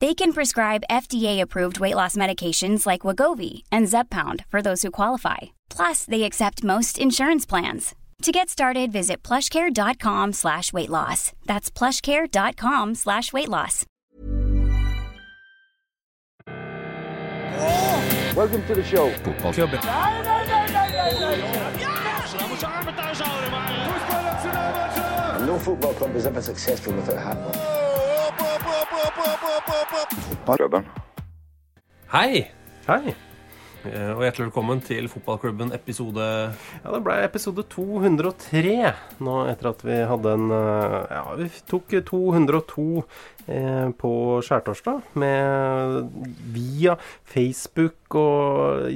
They can prescribe FDA-approved weight loss medications like Wagovi and Zepbound for those who qualify. Plus, they accept most insurance plans. To get started, visit plushcare.com slash weight loss. That's plushcare.com slash weight loss. Welcome to the show. No football club is ever successful without a hat. Hei, Hei. eh, og hjertelig velkommen til Fotballklubben episode Ja, det ble episode 203 nå etter at vi hadde en eh, Ja, vi tok 202 eh, på skjærtorsdag med via Facebook og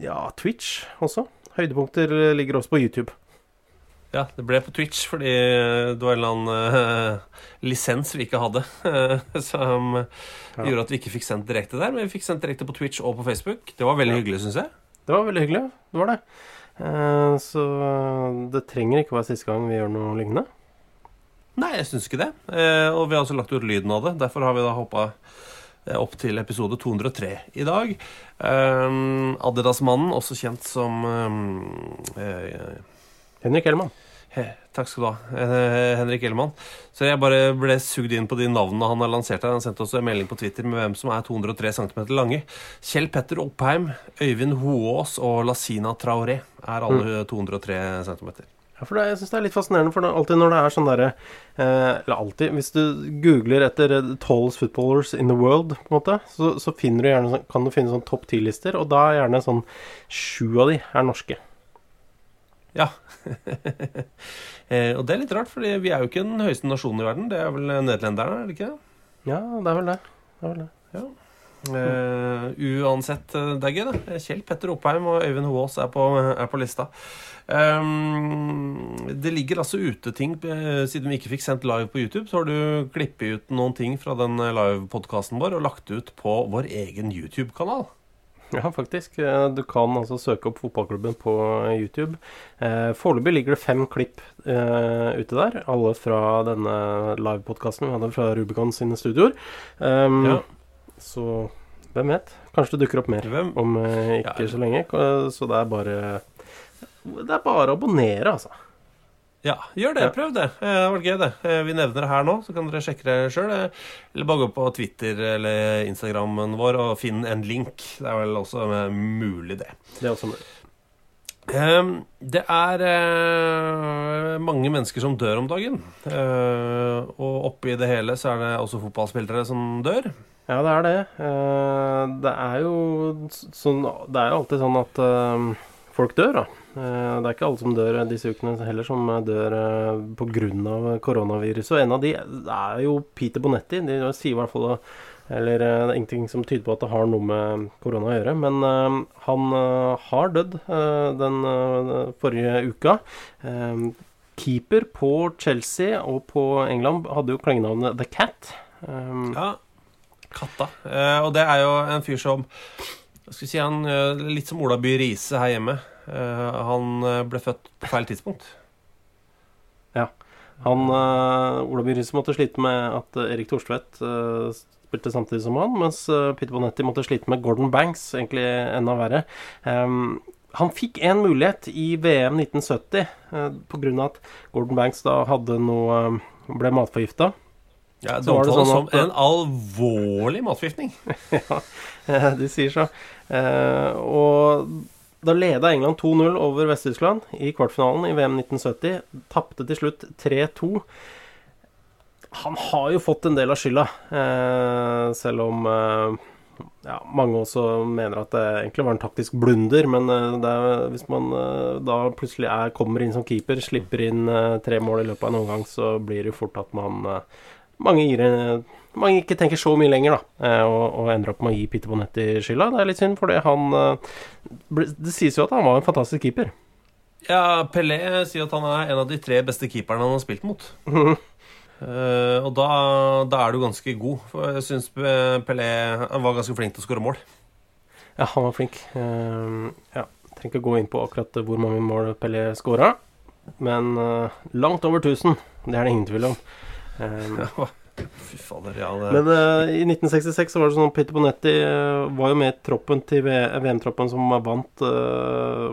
ja, Twitch også. Høydepunkter ligger også på YouTube. Ja, det ble på Twitch fordi det var en eller annen uh, lisens vi ikke hadde, som gjorde at vi ikke fikk sendt direkte der. Men vi fikk sendt direkte på Twitch og på Facebook. Det var veldig hyggelig, syns jeg. Det var veldig hyggelig. Det var det. Uh, så det trenger ikke være siste gang vi gjør noe lignende. Nei, jeg syns ikke det. Eh, og vi har også lagt ut lyden av det. Derfor har vi da hoppa opp til episode 203 i dag. Eh, Adidas-mannen, også kjent som eh, eh, Henrik Hellmann. He, takk skal du ha, eh, Henrik Ellemann. Så jeg bare ble sugd inn på de navnene han har lansert her. Han sendte også en melding på Twitter med hvem som er 203 cm lange. Kjell Petter Oppheim, Øyvind Hoås og Lasina Traoré er alle 203 cm. Ja, for det, jeg synes det er litt fascinerende, for det, alltid når det er sånn derre eh, Eller alltid, hvis du googler etter eh, tallest footballers in the world, på en måte, så, så finner du gjerne, sånn- kan du finne sånn topp ti-lister, og da er gjerne sånn sju av de er norske. Ja. eh, og det er litt rart, for vi er jo ikke den høyeste nasjonen i verden. Det er vel nederlenderne, er det ikke det? Ja, det er vel det. det, er vel det. Eh, uansett, eh, det er gøy, det. Kjell Petter Oppheim og Øyvind Hoaas er, på- er på lista. Um, det ligger altså ute ting Siden vi ikke fikk sendt live på YouTube, så har du klippet ut noen ting fra den live-podkasten vår og lagt ut på vår egen YouTube-kanal. Ja, faktisk. Eh, Du kan altså søke opp fotballklubben på YouTube. Eh, Foreløpig ligger det fem klipp eh, ute der, alle fra denne livepodkasten vi hadde fra Rubicon sine studioer. Um, Ja. Så hvem vet? Kanskje det dukker opp mer Hvem? om eh, ikke Ja. så lenge. Eh, Så det er bare Det er bare å abonnere, altså. Ja, gjør det. Prøv det. Eh, Det har vært gøy, det. Eh, Vi nevner det her nå, så kan dere sjekke det sjøl. Eller bare gå på Twitter eller Instagrammen vår og finn en link. Det er vel også eh, mulig, det. Det er også mulig. Eh, Det er eh, mange mennesker som dør om dagen. Eh, Og oppi det hele så er det også fotballspillere som dør. Ja, det er det. Eh, Det er jo sånn Det er jo alltid sånn at eh, folk dør, da. Eh, Det er ikke alle som dør disse ukene heller, som dør eh, pga. koronaviruset. Og en av de er jo Peter Bonetti. De sier i hvert fall Eller eh, det er ingenting som tyder på at det har noe med korona å gjøre. Men eh, han eh, har dødd eh, den eh, forrige uka. Eh, Keeper på Chelsea og på England hadde jo klengenavnet The Cat. Eh, Ja, Katta. Eh, og det er jo en fyr som skal si, han, eh, Litt som Ola By Riise her hjemme. Eh, han eh, ble født på feil tidspunkt. Ja. Han, uh, Ola By måtte slite med at eh, Erik Thorstvedt eh, spilte samtidig som han, mens Peter Bonetti måtte slite med Gordon Banks, egentlig enda verre. Um, han fikk en mulighet i VM 1970 uh, pga. at Gordon Banks da hadde noe ble matforgifta. Ja, det Så var det sånn som en alvorlig matforgiftning. ja, eh, de sier så. Eh, og da leda England 2-0 over Vest-Tyskland i kvartfinalen i VM 1970. Tapte til slutt 3-2. Han har jo fått en del av skylda, eh, selv om eh, ja, mange også mener at det egentlig var en taktisk blunder. Men eh, er, hvis man eh, da plutselig er, kommer inn som keeper, slipper inn eh, tre mål i løpet av en omgang, så blir det jo fort at man mange, gir, eh, mange ikke tenker så mye lenger, da, eh, og, og ender opp med å gi Peter Bonetti skylda. Det er litt synd, for han eh, Det sies jo at han var en fantastisk keeper. Ja, Pelé sier at han er en av de tre beste keeperne han har spilt mot. uh, og da, da er du ganske god. For jeg syns Pelé var ganske flink til å skåre mål. Ja, han var flink. Uh, ja, trenger ikke gå inn på akkurat hvor mange mål Pelé skåra, men uh, langt over 1000. Det er det ingen tvil om. Eh, Fy fader, ja. Det, Men uh, i 1966 så var det sånn Peter Bonetti uh, var jo med i troppen til VM-troppen som vant, uh,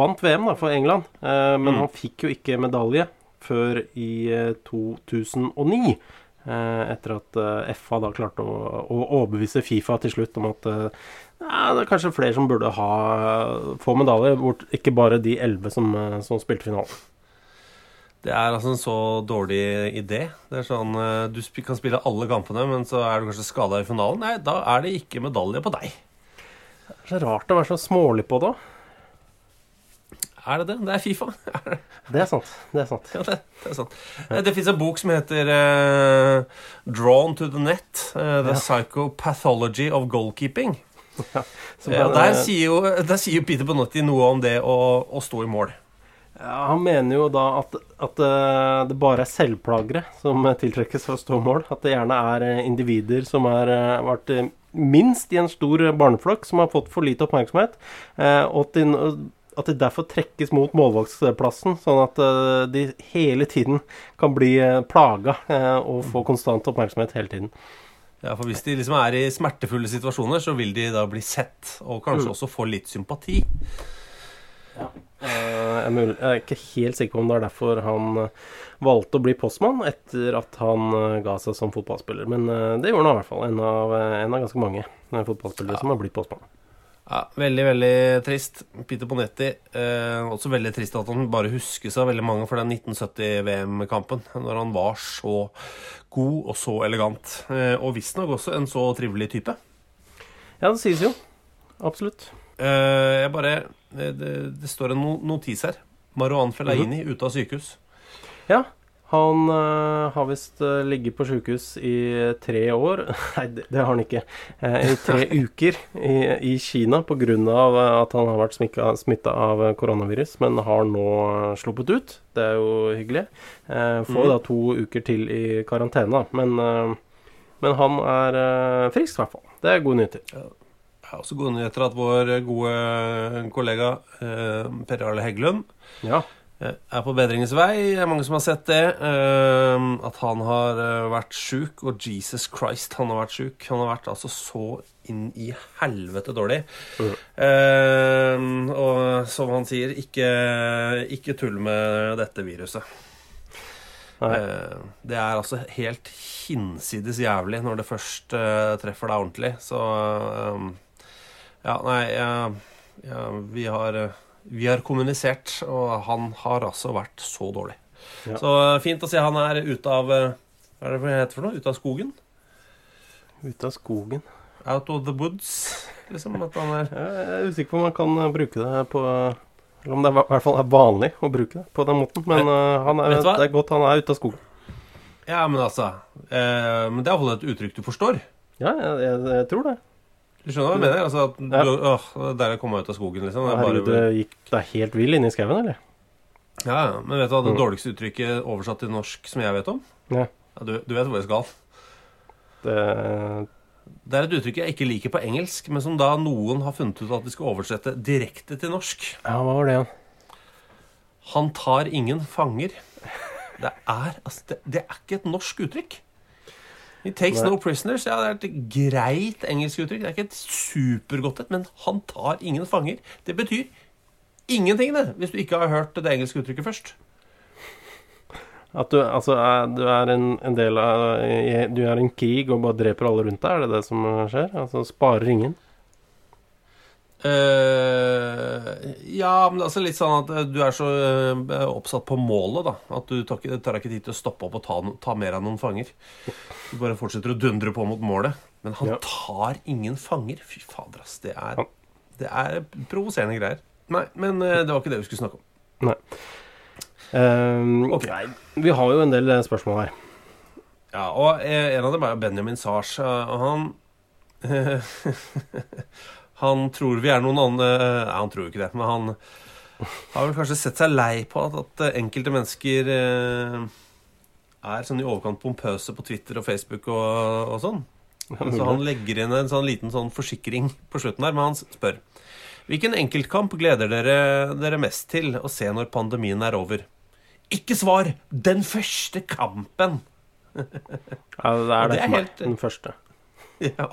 vant VM da, for England. Men Mm. han fikk jo ikke medalje før i eh, 2009. eh, etter at FA da klarte å, å overbevise Fifa til slutt om at ja, det er kanskje flere som burde ha, få medalje, ikke bare de elleve som, som spilte finalen. Det er altså en så dårlig idé. Det er sånn eh, Du kan spille alle kampene, men så er du kanskje skada i finalen. Nei, da er det ikke medalje på deg. Det er så rart å være så smålig på det. Er det det? Det er Fifa. Det er sant. Det er sant. Ja, det, det er sant. Eh, Det fins en bok som heter uh, 'Drawn to the Net'. Uh, 'The Psychopathology of Goalkeeping'. Ja, er- der, sier jo, der sier Peter Bonotti noe om det å, å stå i mål. Ja, Han mener jo da at, at eh, det bare er selvplagere som eh, tiltrekkes av å stå mål. At det gjerne er eh, individer som har vært minst i en stor barneflokk, som har fått for lite oppmerksomhet. Og at de, at de derfor trekkes mot målvaktsplassen, sånn at de hele tiden kan bli plaga og få konstant oppmerksomhet hele tiden. Ja, for Hvis de liksom er i smertefulle situasjoner, så vil de da bli sett, og kanskje Mm. også få litt sympati. Eh, Jeg er mul- jeg er ikke helt sikker på om det er derfor han eh, valgte å bli postmann etter at han eh, ga seg som fotballspiller. Men eh, det gjorde han i hvert fall. En av, eh, en av ganske mange fotballspillere ja. som har blitt postmann. Ja, Veldig, veldig trist. Peter Bonetti. Eh, også veldig trist at han bare husker seg veldig mange for den 1970-VM-kampen. Når han var så god og så elegant. Eh, og visstnok også en så trivelig type. Ja, det sies jo. Absolutt. Eh, jeg bare det, det, det står en notis her. Marouane Fellaini ute av sykehus. Ja. Han uh, har visst uh, ligget på sjukehus i tre år Nei, det, det har han ikke. Uh, I tre uker i, i Kina pga. At han har vært smitta av koronavirus, men har nå sluppet ut. Det er jo hyggelig. Får mm. da to uker til i karantene. Men, men han er frisk, i hvert fall. Det er gode nyheter. Ja, også gode nyheter at vår gode kollega eh, Per Arle Heggelund Ja. eh, er på bedringens vei. Det er mange som har sett det. eh, at han har eh, vært sjuk. Og Jesus Christ, han har vært sjuk. Han har vært altså så inn i helvete dårlig. Eh, og som han sier, ikke, ikke tull med dette viruset. Nei. Eh, det er altså helt hinsides jævlig når det først eh, treffer deg ordentlig. Så eh, Ja, nei ja, ja, vi, har, eh, vi har kommunisert, og han har altså vært så dårlig. Ja. Så eh, fint å se han er ute av eh, Hva er det det heter for noe? Ute av skogen? Ute av skogen. Out of the woods, liksom. At han er Jeg er usikker på om man kan eh, bruke det på Eller om det er, i hvert fall er vanlig å bruke det på den måten. Men eh, han er, det er godt han er ute av skogen. Ja, men altså eh, Men det er iallfall et uttrykk du forstår. Ja, jeg, jeg, jeg tror det. Du skjønner hva jeg mener? Altså at Ja. du, åh, Der jeg kom meg ut av skogen, liksom. Det er Herregud, bare, du gikk deg helt vill inni skauen, eller? ja, ja, men vet du hva det Mm. dårligste uttrykket oversatt til norsk som jeg vet om? Ja. Ja, du, du vet hvor jeg skal. Det, Det er et uttrykk jeg ikke liker på engelsk, men som da noen har funnet ut at de skal oversette direkte til norsk. ja, hva var det igjen? Han tar ingen fanger. Det er, altså, det, det er ikke et norsk uttrykk. He takes Nei. no prisoners. Ja, det er et greit engelsk uttrykk. Det er ikke et supergodt et, men han tar ingen fanger. Det betyr ingenting, det, hvis du ikke har hørt det engelske uttrykket først. At du, altså, er, du er en, en del av Du er en krig og bare dreper alle rundt deg? Er det det som skjer? Altså sparer ingen? Eh, ja, men altså litt sånn at eh, du er så uh, oppsatt på målet, da. At du tar, ikke- tar ikke tid til å stoppe opp og ta, ta mer av noen fanger. Du bare fortsetter å dundre på mot målet. Men han Ja. tar ingen fanger. Fy fader, ass. Det er, det er provoserende greier. Nei, men uh, det var ikke det vi skulle snakke om. Nei. Um, Ok. nei, vi har jo en del spørsmål her. Ja, og en av dem er Benjamin Sars. Og han Han tror vi er noen andre Nei, han tror jo ikke det, men han har vel kanskje sett seg lei på at, at eh, enkelte mennesker eh, er sånn i overkant pompøse på Twitter og Facebook og, og sånn. Så han legger inn en sånn liten sånn forsikring på slutten der, men han spør Hvilken enkeltkamp gleder dere dere mest til å se når pandemien er over? Ikke svar! Den første kampen! Ja, det er det det er helt- Den første. Ja.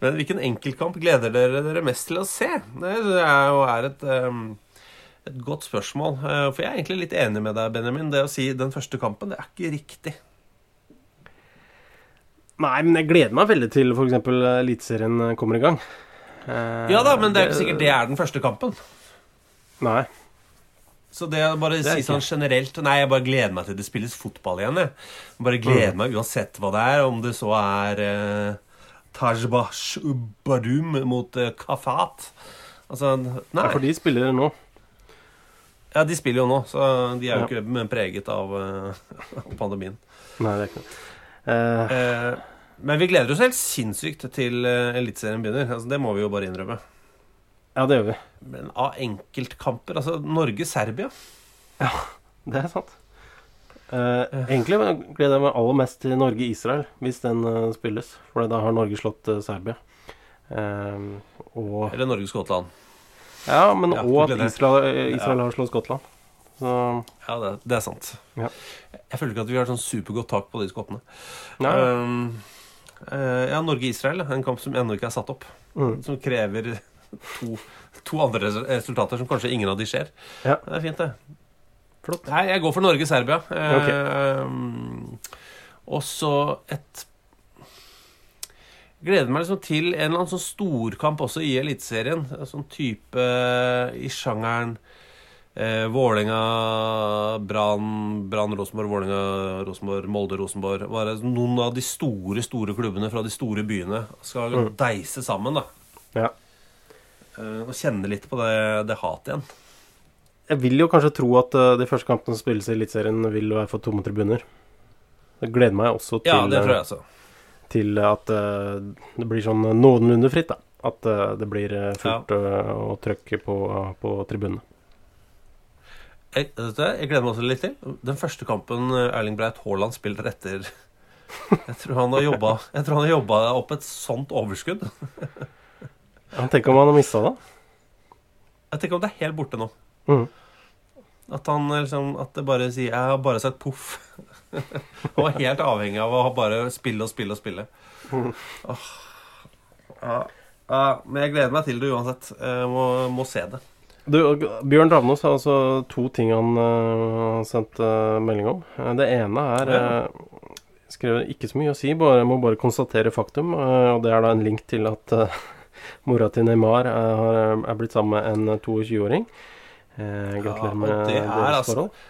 Men hvilken enkeltkamp gleder dere dere mest til å se? Det er jo et, et godt spørsmål. Eh, For jeg er egentlig litt enig med deg, Benjamin. Det å si den første kampen, det er ikke riktig. Nei, men jeg gleder meg veldig til f.eks. Eliteserien eh, kommer i gang. Eh, Ja da, men det er ikke sikkert det er den første kampen. Nei. Så det å bare si sånn generelt Nei, jeg bare gleder meg til det spilles fotball igjen, jeg. Bare gleder meg uansett hva det er, om det så er uh, Tajbash Badum mot uh, Kafat. Altså, nei. Ja, for de spiller nå. Ja, de spiller jo nå, så de er jo Ja. ikke preget av uh, pandemien. Nei, det er ikke det. Uh... Uh, men vi gleder oss helt sinnssykt til uh, Eliteserien begynner. Altså, det må vi jo bare innrømme. ja, det gjør vi. Men av enkeltkamper Altså, Norge-Serbia Ja, Det er sant. Eh, egentlig gleder jeg meg aller mest til Norge-Israel, hvis den eh, spilles. For da har Norge slått eh, Serbia. Eh, og Eller Norge-Skottland. Ja, men Ja, at Israel. Israel, ja. Har slått Skottland. Så Ja, det, det er sant. Ja. Jeg føler ikke at vi har sånn supergodt tak på de skottene. Nei. Um, eh, ja, Norge-Israel, en kamp som ennå ikke er satt opp. Mm. Som krever to, to andre resultater som kanskje ingen av de ser. Ja. Det er fint, det. Flott. Nei, jeg går for Norge-Serbia. Eh, Ok. um, og så et Gleder meg liksom til en eller annen sånn storkamp også i Eliteserien. En Sånn type eh, i sjangeren eh, Vålerenga, Brann, Brann, Rosenborg, Vålerenga, Rosenborg, Molde, Rosenborg. Bare noen av de store, store klubbene fra de store byene skal Mm. deise sammen, da. ja. Eh, og kjenne litt på det, det hatet igjen. Jeg vil jo kanskje tro at eh, de første kampene som spilles i Eliteserien, vil være for tomme tribuner. Jeg gleder meg også til, Ja, det tror eh, jeg også til at eh, det blir sånn noenlunde fritt. da At eh, det blir eh, fullt ja. og trøkk på, på tribunene. Jeg, jeg gleder meg også litt til. Den første kampen eh, Erling Breit Haaland spiller etter Jeg tror han har jobba Jeg tror han har jobba opp et sånt overskudd. Tenk om han har mista det. Jeg tenker om det er helt borte nå. Mm. At han eh, liksom At det bare sier Jeg har bare sett poff. Han var helt avhengig av å bare spille og spille og spille. Oh. Ja, ja, men jeg gleder meg til det uansett. Jeg må, må se det. Du, Bjørn Ravnås har altså to ting han uh, sendt uh, melding om. Eh, det ene er Ja. uh, skrevet ikke så mye å si, bare, jeg må bare konstatere faktum. eh, og det er da en link til at eh, mora til Neymar er, er blitt sammen med en 22-åring. Uh, gratulerer med det er deres altså- forhold.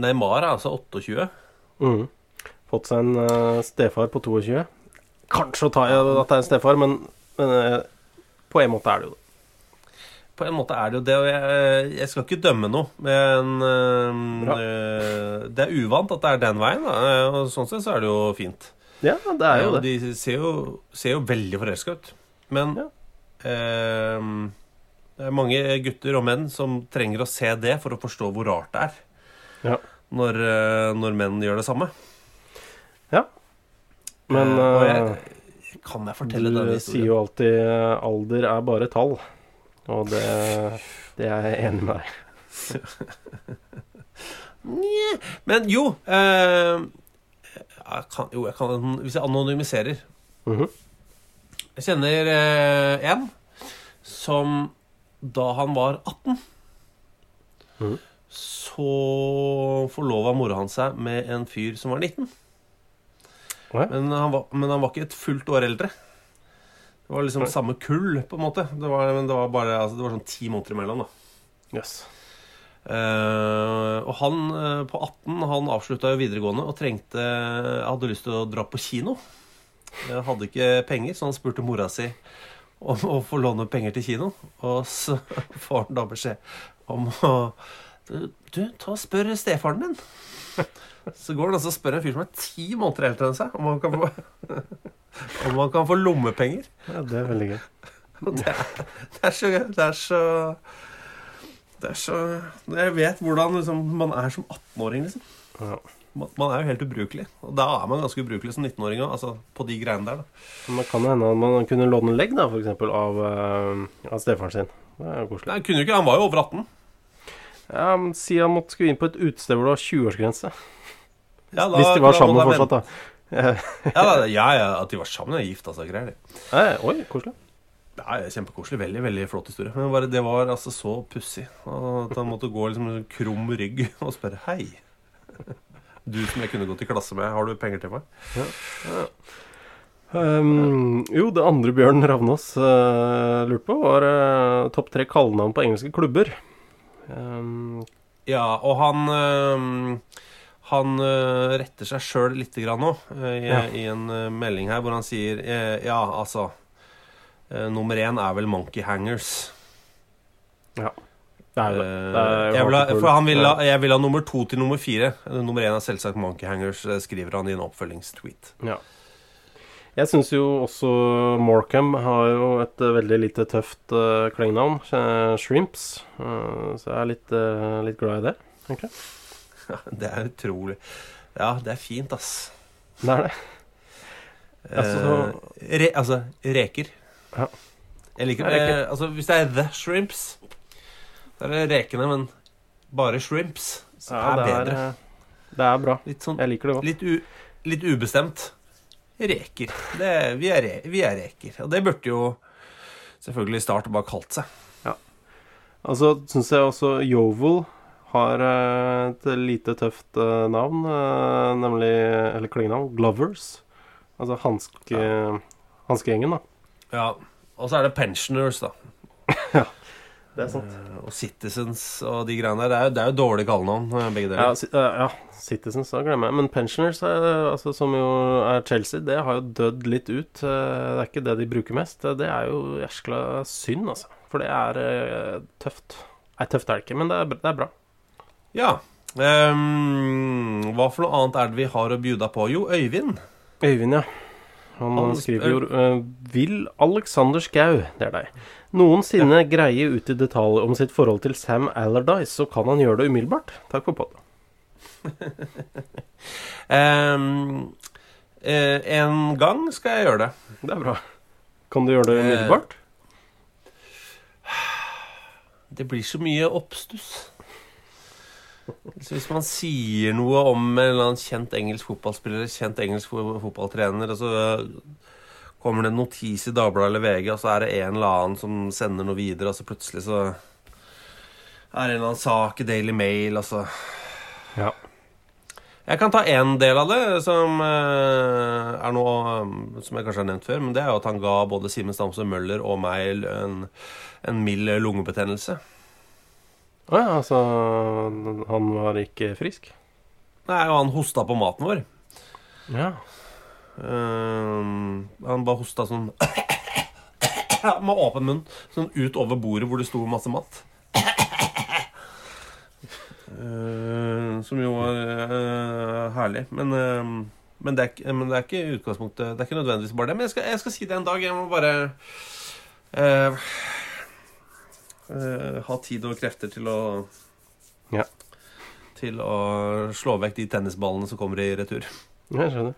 Neymar er altså 28. Mm. Fått seg en uh, stefar på 22. Kanskje å ta i at det er en stefar, men, men uh, på en måte er det jo det. På en måte er det jo det, og jeg, jeg skal ikke dømme noe, men øh, det er uvant at det er den veien, da. og sånn sett så er det jo fint. Ja, det er jo det. De ser jo, ser jo veldig forelska ut. Men Ja. Det er mange gutter og menn som trenger å se det for å forstå hvor rart det er Ja. når, øh, når menn gjør det samme. ja. Men uh, og eh, jeg, kan jeg fortelle Du sier jo alltid eh, 'alder er bare tall'. Og det, det er jeg enig med deg Nja, Men jo eh, jeg kan, Jo, jeg kan Hvis jeg anonymiserer Mhm. Jeg kjenner eh, en som da han var 18 mm. Så forlova mora hans seg med en fyr som var 19. Å. Men han var, men han var ikke et fullt år eldre. Det var liksom samme kull, på en måte. Det var, men det var bare altså, Det var sånn ti måneder imellom, da. Yes. Uh, og han uh, på 18 han avslutta jo videregående og trengte hadde lyst til å dra på kino. Jeg hadde ikke penger, så han spurte mora si om å få låne penger til kino. Og så får han da beskjed om å Du, ta og spør stefaren din. Så går han altså og spør en fyr som er ti måneder eldre enn seg, om han kan få, om han kan få lommepenger. Ja, det er veldig gøy. Det er, det er så Det er så Det er så Jeg vet hvordan liksom, man er som 18-åring, liksom. Ja. Man, man er jo helt ubrukelig. Og da er man ganske ubrukelig som 19-åring òg, altså på de greiene der, da. Det kan hende man kunne låne legg, da, eksempel, av, uh, av stefaren sin. Det er jo koselig. Nei, kunne jo ikke, han var jo over 18. Ja, men Si han måtte skulle inn på et utested hvor det var 20-årsgrense. Ja, da Hvis de var sammen fortsatt, da. Ja. Ja, da, ja, ja, at de var sammen er gift, altså. Greier, det. Nei, Oi, koselig. Ja, Kjempekoselig. Veldig veldig flott historie. Men bare, det var altså så pussig. At han måtte gå liksom med en krum rygg og spørre Hei. Du som jeg kunne gått i klasse med, har du penger til meg? Um, jo, det andre Bjørn Ravnås uh, lurte på, var uh, topp tre kallenavn på engelske klubber. Um, Ja, og han uh, Han øh, retter seg sjøl litt grann nå, i, Ja. i en melding her hvor han sier eh, Ja, altså Nummer én er vel Monkey Hangers. ja. Det er det. Eh, er jeg, vil ha, for han vil ha, jeg vil ha nummer to til nummer fire. Nummer én er selvsagt Monkey Hangers, eh, skriver han i en oppfølgingstweet. Ja. Jeg syns jo også Morcam har jo et eh, veldig lite tøft uh, klengenavn. Shrimps. Uh, så jeg er litt, uh, litt glad i det, egentlig. Det er utrolig. Ja, det er fint, ass. Det er det. Altså, Eh, re, altså reker. Ja. Jeg liker eh, Altså, hvis det er The Shrimps, da er rekene, men bare shrimps. Så Ja, er det er, bedre. eh, det er bra. Sånn Jeg liker det godt. litt, litt ubestemt. Reker. Det, vi, er re, vi er reker. Og det burde jo selvfølgelig Start bare kalt seg. Ja. Altså syns jeg også Yovel har eh, et lite tøft eh, navn, nemlig Eller klengenavn. Glovers. Altså hanskegjengen, ja. da. Ja. Og så er det Pensioners, da. Det er sant. Eh, Og Citizens og de greiene der. Det er jo, det er jo dårlig kallenavn, begge deler. Ja, si- eh, ja, Citizens, da glemmer jeg. Men Pensioners, er, altså, som jo er Chelsea, det har jo dødd litt ut. Eh, Det er ikke det de bruker mest. Det er jo jæskla synd, altså. For det er eh, tøft. Nei, tøft er det ikke, men det er, det er bra. Ja. Um, hva for noe annet er det vi har å bjuda på? Jo, Øyvind. Øyvind, ja. Han, Han skriver jo uh, Vil Alexander Skau, det er deg, noensinne greie ut i detalj om sitt forhold til Sam Allardyce, så kan han gjøre det umiddelbart. Takk for podden. um, uh, en gang skal jeg gjøre det. Det er bra. Kan du gjøre det umiddelbart? umiddelbart? Det blir så mye oppstuss. Så hvis man sier noe om en eller annen kjent engelsk fotballspiller, kjent engelsk fotballtrener, og så øh, kommer det en notis i Dagbladet eller VG, og så er det en eller annen som sender noe videre, og så plutselig så er det en eller annen sak i Daily Mail, altså. Ja. Jeg kan ta én del av det, som øh, er noe øh, som jeg kanskje har nevnt før, men det er jo at han ga både Simen Stamsø Møller og meg en, en mild lungebetennelse. Å ja, altså Han var ikke frisk? Nei, og han hosta på maten vår. Ja. Ehm, han bare hosta sånn Med åpen munn. Sånn ut over bordet hvor det sto masse mat. Uh, som jo var uh, herlig. Men, uh, men, det er, men det er ikke utgangspunktet Det er ikke nødvendigvis bare det. Men jeg skal, jeg skal si det en dag. Jeg må bare eh, eh, ha tid og krefter til å Ja. Til å slå vekk de tennisballene som kommer i retur. Jeg skjønner.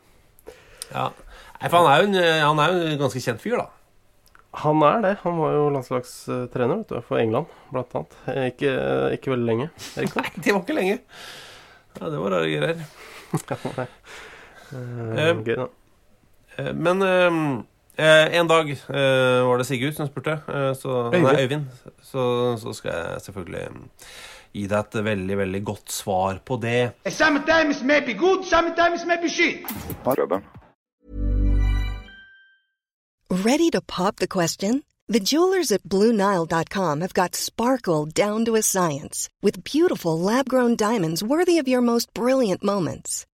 Ja. Nei, for han er, jo en, han er jo en ganske kjent fyr, da. Han er det. Han var jo landslagstrener vet du, for England, blant annet. Eh, Ikke, ikke veldig lenge. Nei, det var ikke lenge. Ja, det var rare greier. uh, Gøy, da. Eh, Men eh, eh, en dag eh, var det Sigurd som spurte, eh, så, Øyvind. nei, Øyvind. Så, så skal jeg selvfølgelig mm, gi deg et veldig, veldig godt svar på det. Sometimes maybe good, sometimes maybe shit. Ready to pop the question? The jewelers at BlueNile.com have got sparkle down to a science with beautiful lab grown diamonds worthy of your most brilliant moments.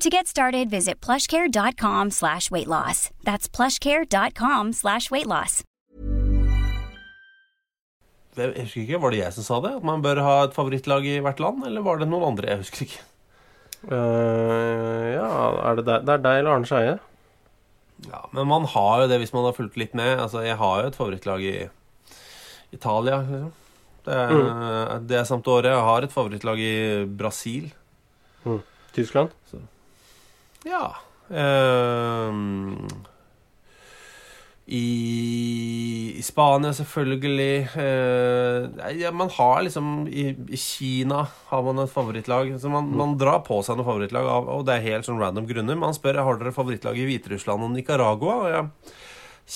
To get started, visit plushcare.com slash weight loss. That's plushcare.com slash weight loss. Jeg husker ikke, Var det jeg som sa det? At man bør ha et favorittlag i hvert land? Eller var det noen andre? Jeg husker ikke. Uh, ja, er det, deg, det er deg eller Arne Skeie? Ja, Men man har jo det hvis man har fulgt litt med. Altså, Jeg har jo et favorittlag i Italia. Liksom. Det er, Mm. det er samt året. Jeg har et favorittlag i Brasil. Mm. Tyskland? Ja ehm, i, I Spania, selvfølgelig. Uh, ja, man har liksom I, I Kina har man et favorittlag. Så man, man drar på seg noe favorittlag, av, og det er helt sånn random grunner. Man spør har dere favorittlag i Hviterussland og Nicaragua. Og jeg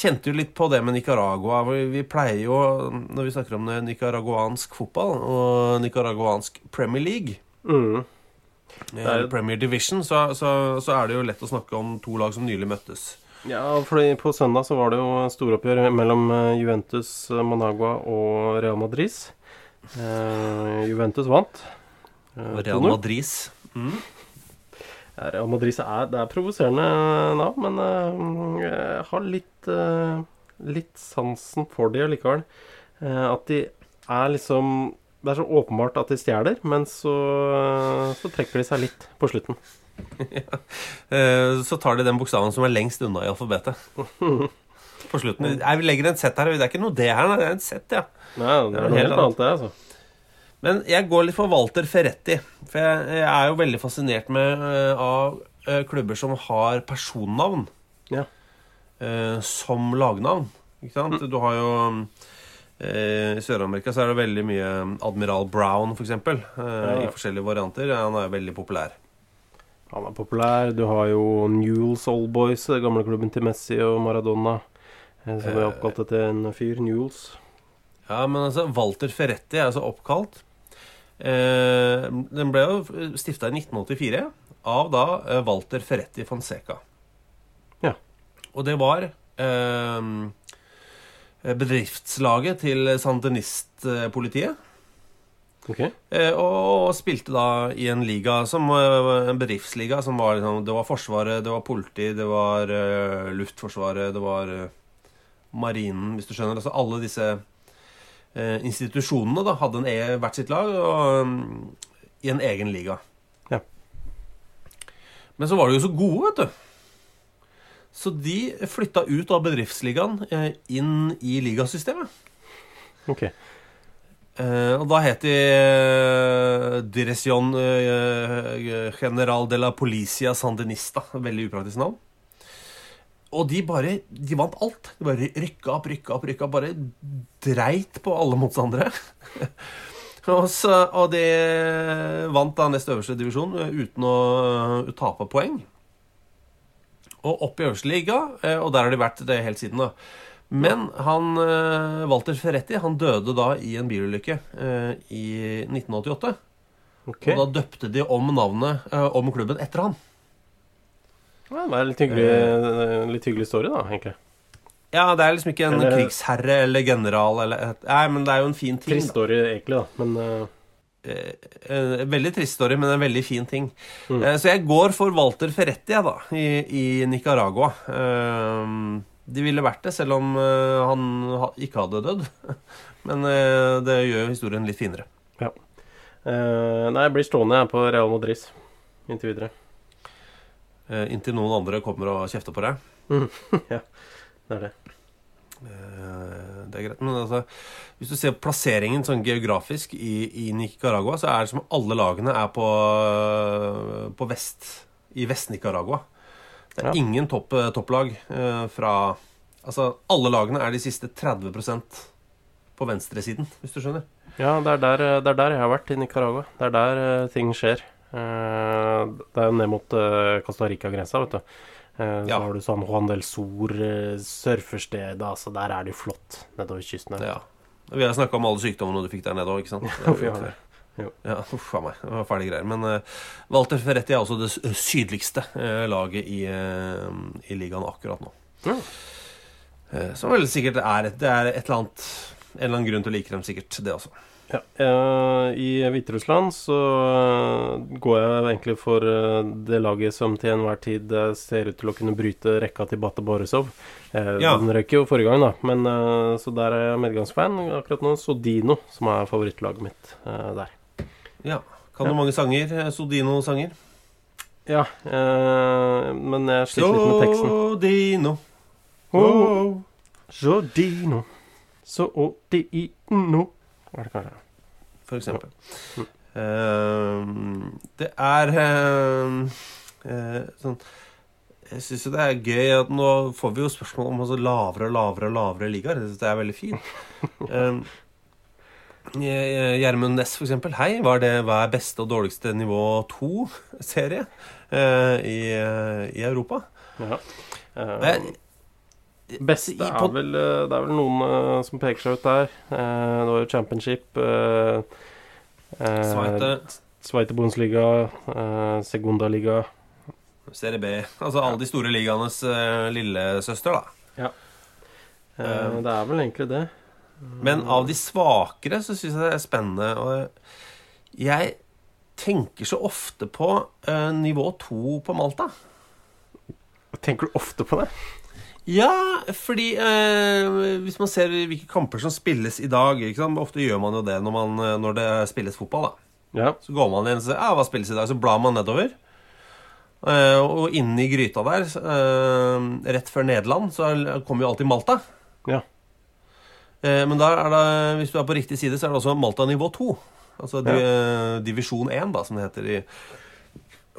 kjente jo litt på det med Nicaragua. Vi, vi pleier jo, når vi snakker om det, nicaraguansk fotball og nicaraguansk Premier League Mm. Eh, Premier Division, så, så, så er det jo lett å snakke om to lag som nylig møttes. Ja, fordi på søndag så var det jo storoppgjør mellom eh, Juventus eh, Managua og Real Madrid. Uh, Juventus vant. Uh, Real Madrid. Mm. Ja, Real Madrid er, det er provoserende navn, men jeg har litt, litt sansen for de allikevel. At de er liksom Det er så åpenbart at de stjeler, men så, så trekker de seg litt på slutten. Ja. Så tar de den bokstaven som er lengst unna i alfabetet. På slutten. Jeg legger en Z her. Det er ikke noe D her, det er en Z, ja. Nei, det er noe helt annet, det, altså. Men jeg går litt for Walter Ferretti. For jeg, jeg er jo veldig fascinert med eh, av eh, klubber som har personnavn Ja. eh, som lagnavn. Ikke sant? Du har jo eh, I Sør-Amerika så er det veldig mye Admiral Brown, f.eks. For ja. I forskjellige varianter. Han er veldig populær. Han er populær. Du har jo Newells Old Boys, gamleklubben gamle klubben til Messi og Maradona. eh, Som er oppkalt etter en fyr. Newells. Ja, men altså, Walter Ferretti er altså oppkalt eh, Den ble jo stifta i 1984 av da eh, Walter Ferretti Fonseca. Ja. Og det var eh, bedriftslaget til sandinistpolitiet. Ok. Eh, og spilte da i en liga som eh, en bedriftsliga som var liksom Det var Forsvaret, det var politi, det var uh, Luftforsvaret, det var uh, Marinen, hvis du skjønner. Altså alle disse uh, institusjonene da hadde en e hvert sitt lag og, um, i en egen liga. Ja. Men så var de jo så gode, vet du. Så de flytta ut av bedriftsligaen eh, inn i ligasystemet. Ok. Eh, og da het de eh, Dirección General de la Policia Sandinista. Veldig upraktisk navn. Og de bare De vant alt. De bare rykka opp, rykka opp, rykka opp. Bare dreit på alle motstandere. og, så, og de vant da nest øverste divisjon uten å tape poeng. Og opp i øverste liga, eh, og der har de vært det helt siden. da Men han, eh, Walter Ferretti han døde da i en bilulykke eh, i 1988. Okay. Og da døpte de om navnet om klubben etter han. Ja, det var en litt hyggelig, litt hyggelig story, da, egentlig. Ja, det er liksom ikke en Eller- krigsherre eller general eller et, Nei, men det er jo en fin ting. Trist story, egentlig, da. Men eh, Eh, veldig trist story, men en veldig fin ting. Mm. Eh, så jeg går for Walter Ferretti, jeg, da, i, i Nicaragua. Eh, de ville vært det, selv om eh, han ikke hadde dødd. Men eh, det gjør jo historien litt finere. ja. Eh, nei, jeg blir stående jeg på Real Madrid inntil videre. Eh, inntil noen andre kommer og kjefter på deg. ja, det er det. Eh, det er greit. Men altså, hvis du ser plasseringen sånn geografisk i, i Nicaragua, så er det som alle lagene er på, på vest. I Vest-Nicaragua. Det er Ja. ingen topp, topplag eh, fra Altså, alle lagene er de siste 30% på venstresiden, hvis du skjønner. Ja, det er, der, det er der jeg har vært, i Nicaragua. Det er der eh, ting skjer. Det er jo ned mot Costa Rica-grensa, vet du. Eh, så Ja. har du sånn Juan del Sur, uh. Altså, der er det jo flott nedover kysten. Ja. Vi har snakka om alle sykdommene du fikk der nede òg, ikke sant? Ja, vi har det. Jo. Ja, uff a meg. Det var fæle greier. Men uh, Walter Ferretti er også det sydligste uh, laget i, uh, i ligaen akkurat nå. Ja. Uh, som vel sikkert er et, Det er et eller annet En eller annen grunn til å like dem, sikkert. Det også. Ja. eh, I Hviterussland så eh, går jeg egentlig for eh, det laget som til enhver tid ser ut til å kunne bryte rekka til Bate Borisov. Eh, Ja. Den røyk jo forrige gang, da, men så der er jeg medgangsfan. Akkurat nå Sodino, som er favorittlaget mitt der. Ja. Kan du mange sanger? Sodino-sanger? Ja, eh, men jeg sliter litt med teksten. Sodino. Oh, Sodino, Sodino Var det kanskje? for eksempel. Ehm, det er uh, uh, sånn Jeg syns jo det er gøy at nå får vi jo spørsmål om altså lavere og lavere og lavere ligaer. Jeg syns det er veldig fint. Ehm, eh, Gjermund Næss, for eksempel. Hei, var det hva er beste og dårligste nivå to-serie eh, i, i Europa? Ja. Eh, Det- Beste i- er vel eh, Det er vel noen uh, som peker seg ut der. Uh, det var jo Championship uh, Sveite, Sveite Bundesliga, uh, Segundaliga Serie B Altså alle de store ligaenes uh, lillesøster, da. Eh, det er vel egentlig det. Men av de svakere så syns jeg det er spennende. Og jeg tenker så ofte på nivå to på Malta. Tenker du ofte på det? Ja, fordi eh, hvis man ser hvilke kamper som spilles i dag? Ofte gjør man jo det når, man, eh, når det spilles fotball. da Ja. Så går man inn og ser ja, hva spilles i dag, så blar man nedover. Eh, og inni gryta der, eh, rett før Nederland, så kommer jo alltid Malta. Ja. Eh, men der er det, hvis du er på riktig side, så er det også Malta nivå 2. Altså ja. divisjon 1, da, som det heter i,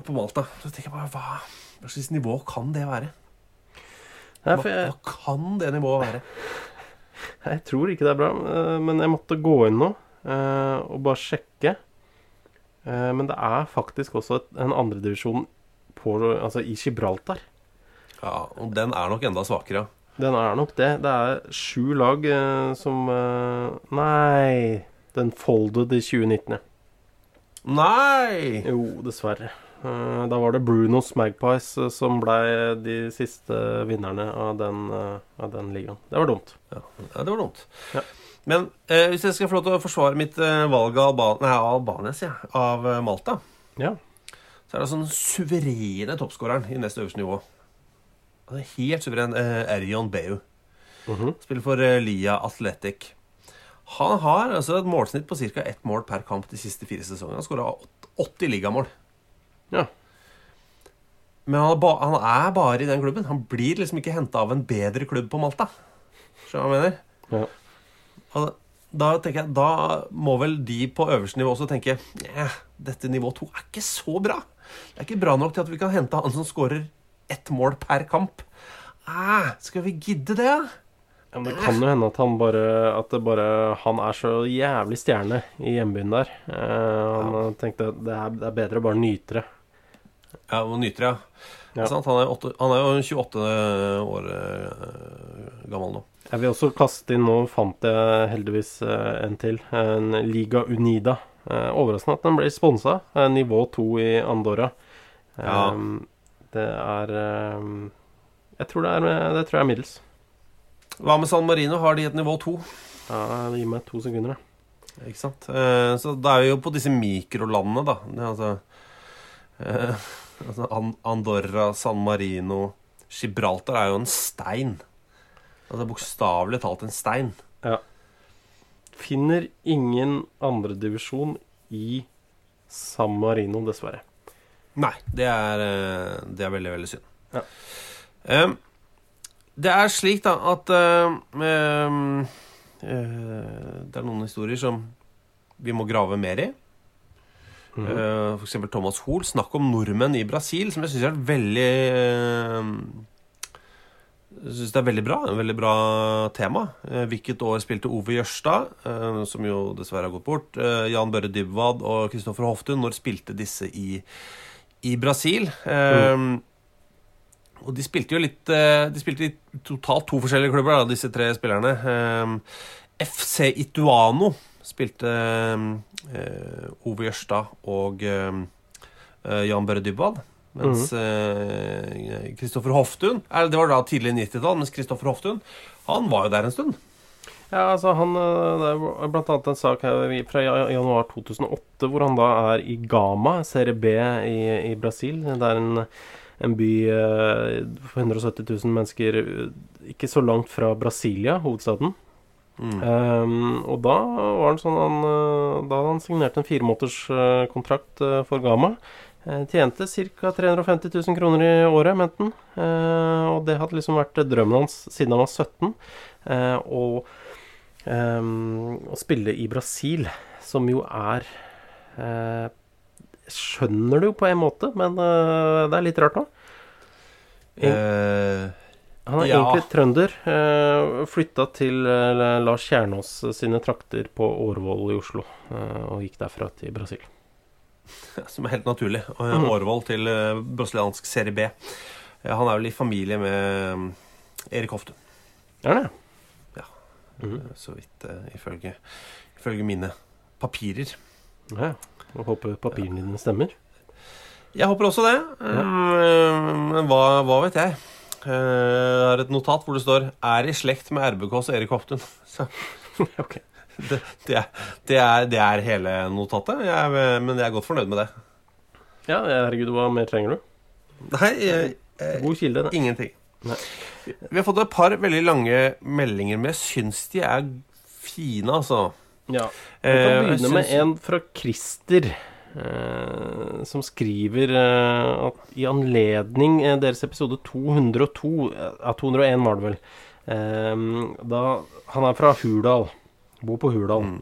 på Malta. Så tenker jeg bare, hva, hva slags nivå kan det være? Hva, hva kan det nivået være? jeg tror ikke det er bra, eh, men jeg måtte gå inn nå eh, og bare sjekke. Eh, men det er faktisk også en andredivisjon altså i Gibraltar. Ja, og den er nok enda svakere. Den er nok det. Det er sju lag som Nei, den folded i 2019, ja. Nei! Jo, dessverre. Eh, da var det Brunos Magpies eh, som ble de siste vinnerne av den, eh, av den ligaen. Det var dumt. Ja, det var dumt. Ja. Men eh, hvis jeg skal få lov til å forsvare mitt eh, valg av Alban nei, Albania, sier jeg, av Malta, Ja. så er det sånn suverene toppskåreren i neste øverste nivå. Er helt suveren. Eh, Erion Beu. Mhm. Spiller for eh, Lia Athletic. Han har altså et målsnitt på ca. ett mål per kamp de siste fire sesongene. Han skåra 80 ligamål. Ja. Men han er, ba han er bare i den klubben. Han blir liksom ikke henta av en bedre klubb på Malta. Skjønner du hva jeg mener? Ja. Og da tenker jeg, da må vel de på øverste nivå også tenke dette nivå to er ikke så bra. Det er ikke bra nok til at vi kan hente han som skårer ett mål per kamp. Ah, skal vi gidde det, da? Ja, men det kan jo hende at han bare At det bare Han er så jævlig stjerne i hjembyen der. Eh, han tenkte at det er, det er bedre å bare nyte det. Ja, og nyter det, ja. Ja. Han, er han er jo 28 år eh, gammel nå. Jeg vil også kaste inn Nå fant jeg heldigvis eh, en til. En Liga Unida. Eh, overraskende at den ble sponsa. Nivå 2 i Andorra. Ja. Eh, det er eh, Jeg tror det er, det tror jeg er middels. Hva med San Marino? Har de et nivå 2? Ja, Gi meg to sekunder, da. Ikke sant? Så da er vi jo på disse mikrolandene, da. Det, er altså, altså Andorra, San Marino Gibraltar er jo en stein. Altså Bokstavelig talt en stein. Ja. Finner ingen andredivisjon i San Marino, dessverre. Nei, det er, eh, det er veldig, veldig synd. Ja. Um, det er slik, da, at eh, eh, Det er noen historier som vi må grave mer i. Mhm. Eh, For eksempel Thomas Hoel. Snakk om nordmenn i Brasil, som jeg syns er veldig eh, Jeg synes det er veldig bra. En veldig bra tema. Eh, Hvilket år spilte Ove Jørstad, eh, som jo dessverre har gått bort, eh, Jan Børre Dybwad og Kristoffer Hoftun? Når spilte disse i, i Brasil? Eh, Og de spilte jo litt eh, De spilte i totalt to forskjellige klubber, da, disse tre spillerne. Um, FC Ituano spilte eh, Ove Jørstad og eh, eh, Jan Børre Dybwad. Mens Kristoffer Hoftun eller Det var da tidlig 90-tall, mens Kristoffer Hoftun han var jo der en stund. Ja, altså han Det er blant annet en sak her fra januar 2008 hvor han da er i Gama, serie B i, i Brasil. Det er en, en by for 170 000 mennesker ikke så langt fra Brasilia, hovedstaden. Um, og da var sånn han øh, Da hadde han signert en firemåterskontrakt øh, øh, for Gama. Eh, Tjente ca. 350 000 kroner i året, mente han. Uh, og det hadde liksom vært drømmen hans siden han var 17. Eh, og um, å spille i Brasil, som jo er eh, Skjønner du jo på en måte, men eh, det er litt rart òg. Eh, Han er ja. egentlig trønder. Uh, Flytta til eh, Lars Kjernås sine trakter på Årvoll i Oslo, eh, og gikk derfra til Brasil. som er helt naturlig. Mhm. Årvoll til eh, brasiliansk serie B. Eh, Han er vel i familie med mm, Erik Hofte. Er det? Ja. Så vidt eh, ifølge, ifølge mine papirer. Ja. Jeg håper papirene dine stemmer. Jeg håper også det. Eh, Men hva, hva vet jeg? Eh, Jeg har et notat hvor det står 'Er i slekt med RBKs Erik Hoftun'. Så Ok. det, det, er, det, er, det er hele notatet. Jeg, men jeg er godt fornøyd med det. Ja, herregud, hva mer trenger du? Nei, jeg, jeg, God kilde, det. ingenting. Nei. Vi har fått et par veldig lange meldinger, men jeg syns de er fine, altså. Ja. Vi kan Eh, synes... begynne med en fra Christer. Eh, som skriver eh, at i anledning eh, deres episode 202 eh, Ja, 201 var det vel. eh, da Han er fra Hurdal. Bor på Hurdal.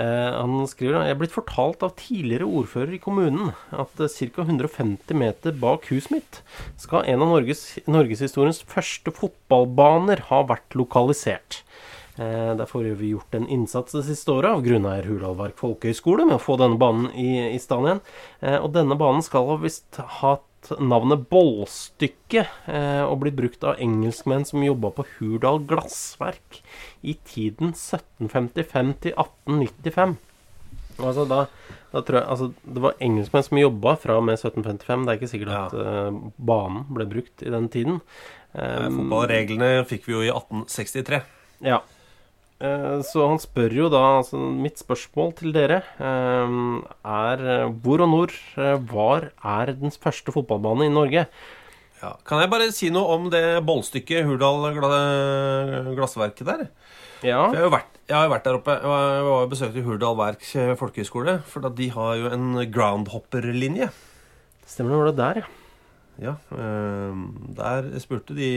Eh, han skriver at Jeg er blitt fortalt av tidligere ordfører i kommunen at uh, ca. 150 meter bak huset mitt skal en av Norges, norgeshistoriens første fotballbaner ha vært lokalisert. Eh, Derfor har vi gjort en innsats det siste året av grunneier Hurdalvark folkehøgskole med å få denne banen i, i stand igjen. Eh, Og denne banen skal visst hatt navnet Bollstykke eh, og blitt brukt av engelskmenn som jobba på Hurdal glassverk i tiden 1755 til 1895. Altså da, da tror jeg Altså, det var engelskmenn som jobba fra og med 1755. Det er ikke sikkert at uh, banen ble brukt i den tiden. Um, Fotballreglene fikk vi jo i 1863. ja. Eh, Så han spør jo da altså Mitt spørsmål til dere eh, er eh, hvor og når var er den første fotballbane i Norge? Ja. Kan jeg bare si noe om det bollstykket Hurdal glassverket der? Ja. For Jeg har jo vært, jeg har jo vært der oppe. Jeg var, og besøkte Hurdal Verk eh, folkehøgskole. For at de har jo en groundhopper-linje. Stemmer det, var det der, ja. Ja, der spurte de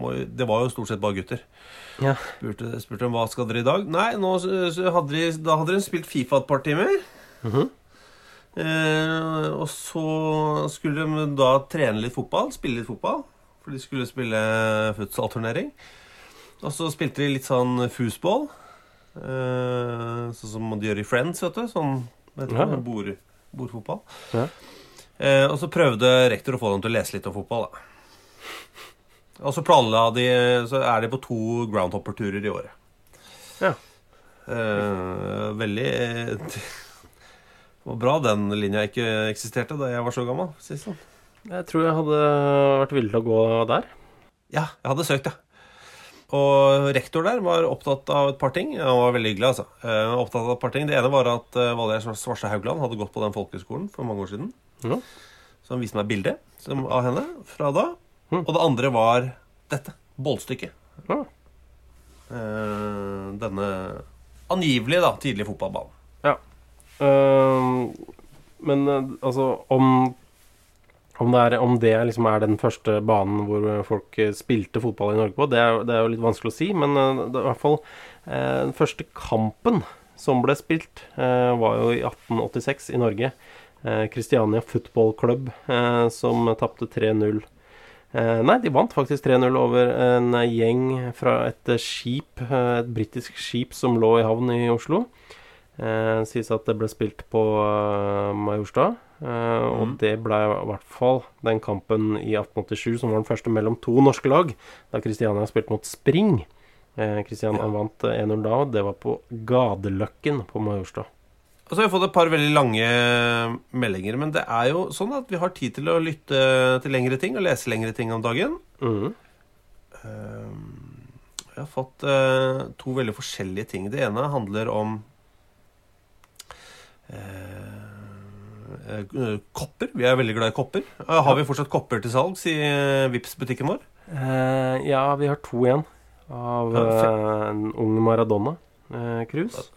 Det var jo stort sett bare gutter. Ja. Spurte, spurte dem hva skal dere i dag. Nei, nå, hadde de, da hadde de spilt Fifa et par timer. Mhm. eh, og så skulle de da trene litt fotball, spille litt fotball. For de skulle spille futsal-turnering. Og så spilte de litt sånn foosball. Eh, sånn som de gjør i Friends, vet du. Sånn vet du, Ja. bord, bordfotball. Ja. Eh, og så prøvde rektor å få dem til å lese litt om fotball. Da. Og så planla de Så er de på to groundhopper-turer i året. Ja. Eh, veldig eh, Det var bra den linja ikke eksisterte da jeg var så gammel. Sist, sånn. Jeg tror jeg hadde vært villig til å gå der. Ja, jeg hadde søkt, ja. Og rektor der var opptatt av et par ting. Han var veldig hyggelig, altså. Eh, opptatt av et par ting. Det ene var at uh, Valgerd Svarstad Haugland hadde gått på den folkehøgskolen for mange år siden. Ja. Så han viste meg bilde av henne fra da. Mm. Og det andre var dette. Bollstykket. Ja. Eh, denne angivelig da, tidlige fotballbanen. Ja. Ehm, men eh, altså om om det, er, om det liksom er den første banen hvor folk eh, spilte fotball i Norge på, det er, det er jo litt vanskelig å si. Men eh, det er i hvert fall eh, den første kampen som ble spilt, eh, var jo i 1886 i Norge. Eh, Christiania Football Club eh, som tapte 3-0. Eh, nei, de vant faktisk 3-0 over en gjeng fra et eh, skip, eh, et britisk skip som lå i havn i Oslo. Det sies at det ble spilt på Majorstad. Eh, Og det ble i hvert fall den kampen i 1887 som var den første mellom to norske lag, da Kristiania spilte mot Spring. Eh, Kristiania vant eh, 1-0 da, og det var på Gadeløkken på Majorstua. Og så har vi fått et par veldig lange meldinger, men det er jo sånn at vi har tid til å lytte til lengre ting og lese lengre ting om dagen. Mm. Ehm, Jeg har fått eh, to veldig forskjellige ting. Det ene handler om eh, eh, kopper. Vi er veldig glad i kopper. Har vi fortsatt kopper til salgs i uh, Vipps-butikken vår? Ja, vi har to igjen av en ung Maradona-krus.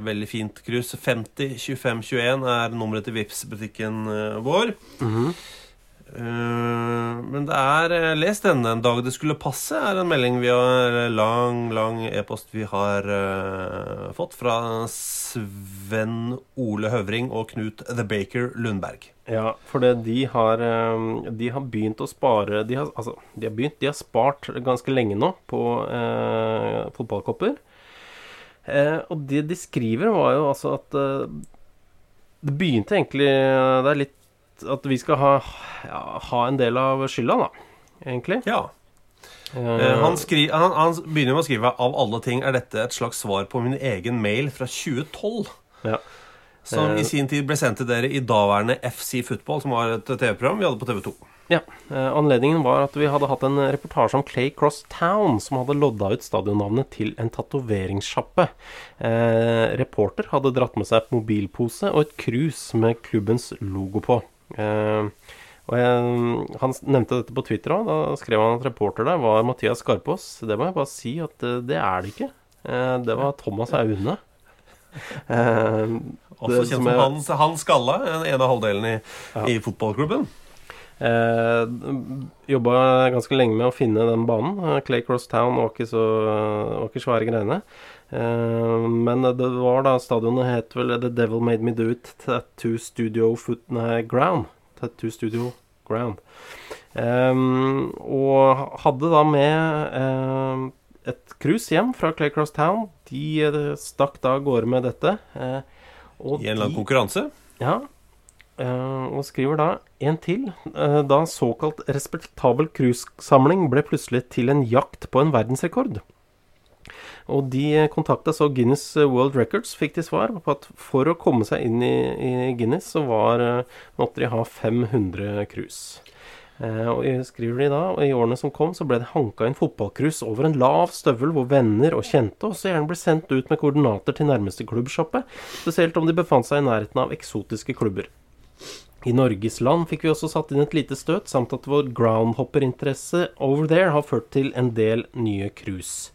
Veldig fint krus. 50 25 21 er nummeret til vips butikken vår. vår. -hmm. uh, men det er eh, Les denne en dag det skulle passe, er en melding vi har lang, lang e-post vi har uh, fått fra Sven Ole Høvring og Knut The Baker Lundberg. Ja, for det de har eh, De har begynt å spare De har, altså, de har begynt De har spart ganske lenge nå på eh, fotballkopper. Eh, og det de skriver, var jo altså at eh, Det begynte egentlig Det er litt at vi skal ha, ja, ha en del av skylda, da. Egentlig. Ja. Eh, han, skri, han, han begynner med å skrive av alle ting er dette et slags svar på min egen mail fra 2012. Ja. Som Eh, i sin tid ble sendt til dere i daværende FC Football, som var et TV-program vi hadde på TV 2. Ja, eh, Anledningen var at vi hadde hatt en reportasje om Clay Cross Town, som hadde lodda ut stadionnavnet til en tatoveringssjappe. Eh, reporter hadde dratt med seg mobilpose og et krus med klubbens logo på. Eh, jeg, Han nevnte dette på Twitter òg. Da skrev han at reporter der var Mathias Skarpaas. Det må jeg bare si at eh, det er det ikke. Eh, det var Thomas Aune. Eh, Også kjent som som jeg- han, han Skalla, en en av halvdelene i, Ja. i fotballklubben. Eh, Jobba ganske lenge med å finne den banen. Eh, Clay Cross Town var ikke så var ikke svære greiene. Eh, men det var da stadionet het vel The Devil Made Me Do It Tattoo Studio Foot nei, Ground. Tattoo Studio Ground. Eh, og hadde da med eh, et cruise hjem fra Clay Cross Town. De eh, stakk da av gårde med dette. eh, og I en eller annen konkurranse. ja, eh, og skriver da en til. eh, da såkalt respektabel cruisesamling ble plutselig til en jakt på en verdensrekord. Og de kontakta så Guinness World Records, fikk de svar på at for å komme seg inn i, i Guinness, så var, eh, måtte de ha 500 cruise. Eh, og skriver de da, og i årene som kom, så ble det hanka inn fotballkrus over en lav støvel hvor venner og kjente også gjerne ble sendt ut med koordinater til nærmeste klubbsjappe, spesielt om de befant seg i nærheten av eksotiske klubber. I Norges land fikk vi også satt inn et lite støt, samt at vår groundhopperinteresse over there har ført til en del nye cruise.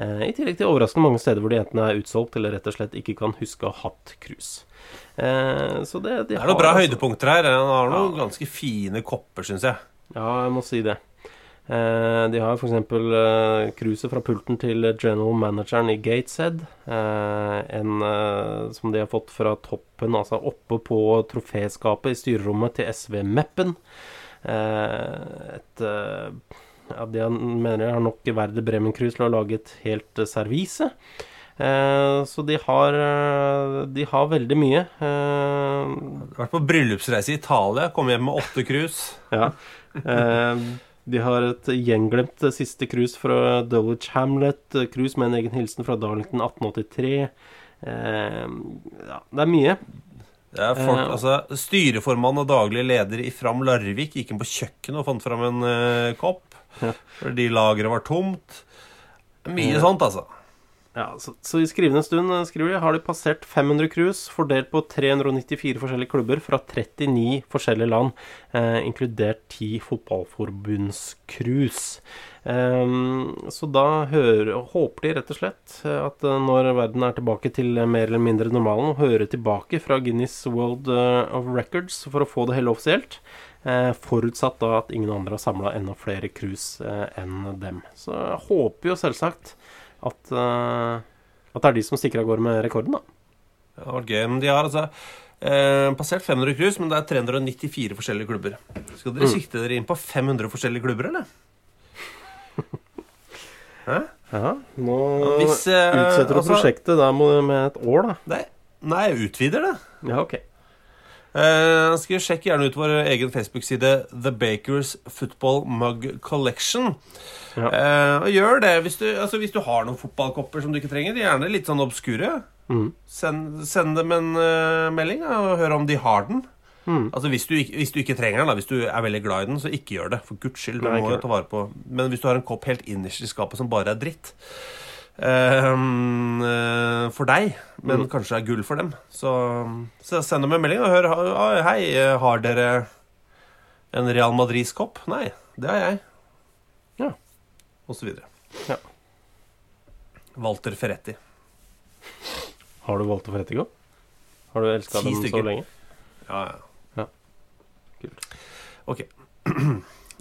Eh, I tillegg til overraskende mange steder hvor de enten er utsolgt eller rett og slett ikke kan huske å ha hatt cruise. Eh, så det, de Det er noen bra altså- høydepunkter her. Han har noen ganske fine kopper, syns jeg. Ja, jeg må si det. Eh, de har f.eks. Uh, cruiset fra pulten til general manageren i Gateshead. Eh, en eh, som de har fått fra toppen, altså oppe på troféskapet i styrerommet til SV Meppen. Eh, et eh, ja, De mener jeg har nok Verde Bremen-cruise til å lage et helt eh, servise. Eh, så de har, eh, de har veldig mye. Eh, Vært på bryllupsreise i Italia, kom hjem med åtte cruise. ja. Eh, de har et gjenglemt eh, siste cruise fra Dulwich Hamlet. eh, Cruise med en egen hilsen fra Darlington 1883. Eh, ja, det er mye. Det er folk, Eh, altså, styreformann og daglig leder i Fram Larvik gikk inn på kjøkkenet og fant fram en eh, kopp. Ja. Fordi lageret var tomt. Mye Ja. sånt, altså. Ja, så, så i skrivende stund eh, skriver de, har de passert 500 cruise fordelt på 394 forskjellige klubber fra 39 forskjellige land, eh, inkludert 10 fotballforbundscruise. Eh, så da hører, håper de rett og slett eh, at eh, når verden er tilbake til mer eller mindre normalen, hører tilbake fra Guinness World of Records for å få det hele offisielt. Eh, forutsatt da at ingen andre har samla enda flere cruise enn dem. Så jeg håper jo selvsagt at, uh, at det er de som stikker av gårde med rekorden, da. Det har vært gøy. Men de har altså eh, passert 500 cruise, men det er 394 forskjellige klubber. Skal dere Mm. sikte dere inn på 500 forskjellige klubber, eller? Hæ? Ja, nå Hvis, eh, utsetter du altså- prosjektet da med et år, da. Nei, nei, jeg utvider det. Ja, ok. Skal vi sjekke gjerne ut vår egen Facebook-side The Bakers Football Mug Collection. Ja. Uh, og gjør det hvis du, altså, hvis du har noen fotballkopper som du ikke trenger. Gjerne litt sånn obskure. Mm. Send, send dem en uh, melding ja, og hør om de har den. Mm. Altså hvis du, hvis du ikke trenger den, da, hvis du er veldig glad i den, så ikke gjør det. For guds skyld. Nei, må ta vare på Men hvis du har en kopp helt innerst i skapet som bare er dritt eh, for deg, men Mm. kanskje er gull for dem, så, så send dem en melding og hør «Ah, Hei, eh, har dere en Real Madrid-kopp? Nei, det har jeg. Ja. Og så videre. Ja. Walter Ferretti. Har du Walter Ferretti-kopp? Har du elska dem dem så lenge? Ja, ja. Ja. Kult. Ok.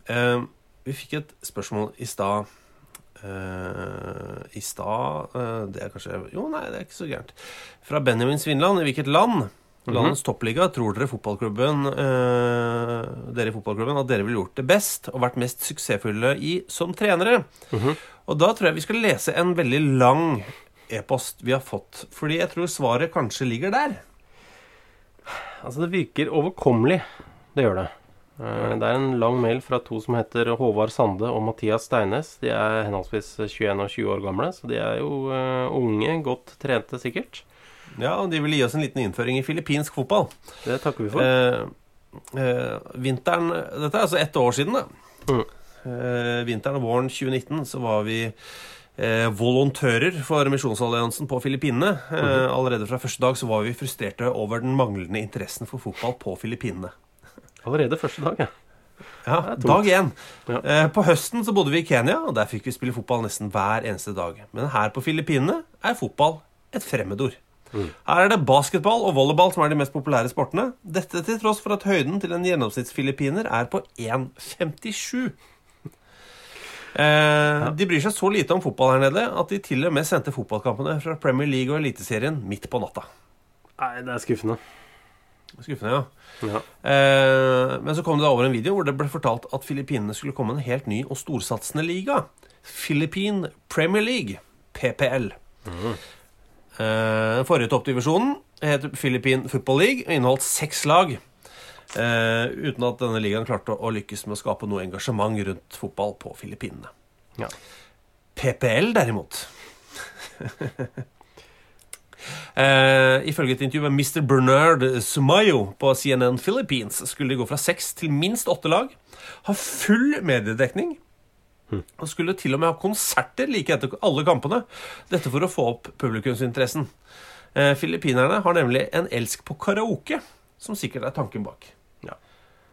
Uh, vi fikk et spørsmål i stad. Eh, I stad uh, Det er kanskje Jo, nei, det er ikke så gærent. Fra Benjamin Svinland. I hvilket land? Landets toppliga. Tror dere fotballklubben uh, Dere i fotballklubben at dere ville gjort det best og vært mest suksessfulle i som trenere? Og da tror jeg vi skal lese en veldig lang e-post vi har fått. Fordi jeg tror svaret kanskje ligger der. Altså, det virker overkommelig. Det gjør det. Eh, Det er en lang mail fra to som heter Håvard Sande og Mathias Steines. De er henholdsvis 21 og 20 år gamle, så de er jo eh, unge, godt trente sikkert. Ja, og De vil gi oss en liten innføring i filippinsk fotball. Det takker vi for. Eh, eh, vinteren Dette er altså ett år siden, da. Mm. Eh, vinteren og våren 2019 så var vi eh, volontører for Misjonsalliansen på Filippinene. Eh, Mhm. Allerede fra første dag så var vi frustrerte over den manglende interessen for fotball på Filippinene. Allerede første dag, ja. Ja. Dag én. Ja. Eh, på høsten så bodde vi i Kenya, og der fikk vi spille fotball nesten hver eneste dag. Men her på Filippinene er fotball et fremmedord. Mm. Her er det basketball og volleyball som er de mest populære sportene. Dette til tross for at høyden til en gjennomsnittsfilippiner er på 1,57. Eh, De bryr seg så lite om fotball her nede at de til og med sendte fotballkampene fra Premier League og Eliteserien midt på natta. Nei, det er skuffende. Skuffende, ja. Ja. Eh, men så kom det da over en video hvor det ble fortalt at Filippinene skulle komme en helt ny og storsatsende liga. Philippine Premier League, PPL. Eh, forrige toppdivisjonen het Philippine Football League og inneholdt seks lag. Eh, uten at denne ligaen klarte å lykkes med å skape noe engasjement rundt fotball på Filippinene. Ja. PPL, derimot Eh, ifølge et intervju med Mr. Bernard Sumayo på CNN Philippines skulle de gå fra seks til minst åtte lag, ha full mediedekning og skulle til og med ha konserter like etter alle kampene. Dette for å få opp publikumsinteressen. Eh, Filippinerne har nemlig en elsk på karaoke, som sikkert er tanken bak.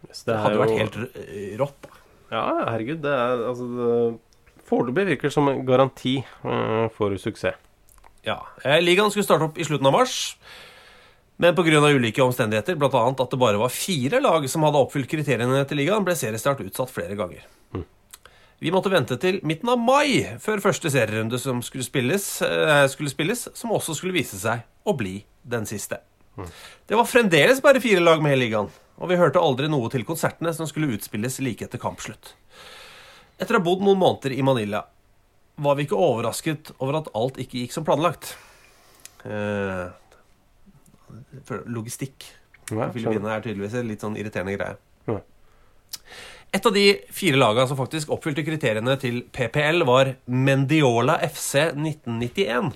Yes, Det det, hadde jo- vært helt rått. da. Ja, herregud. Det er altså Foreløpig virker det som en garanti eh, for suksess. Ja. Eh, Ligaen skulle starte opp i slutten av mars. Men pga. ulike omstendigheter, bl.a. at det bare var fire lag som hadde oppfylt kriteriene til ligaen, ble seriestart utsatt flere ganger. Vi måtte vente til midten av mai før første serierunde som skulle spilles, eh, skulle spilles, som også skulle vise seg å bli den siste. Det var fremdeles bare fire lag med i ligaen, og vi hørte aldri noe til konsertene som skulle utspilles like etter kampslutt. Etter å ha bodd noen måneder i Manila var vi ikke overrasket over at alt ikke gikk som planlagt. Eh, logistikk på Filippinene er tydeligvis en litt sånn irriterende greie. Ja. Et av de fire lagene som faktisk oppfylte kriteriene til PPL, var Mendiola FC 1991.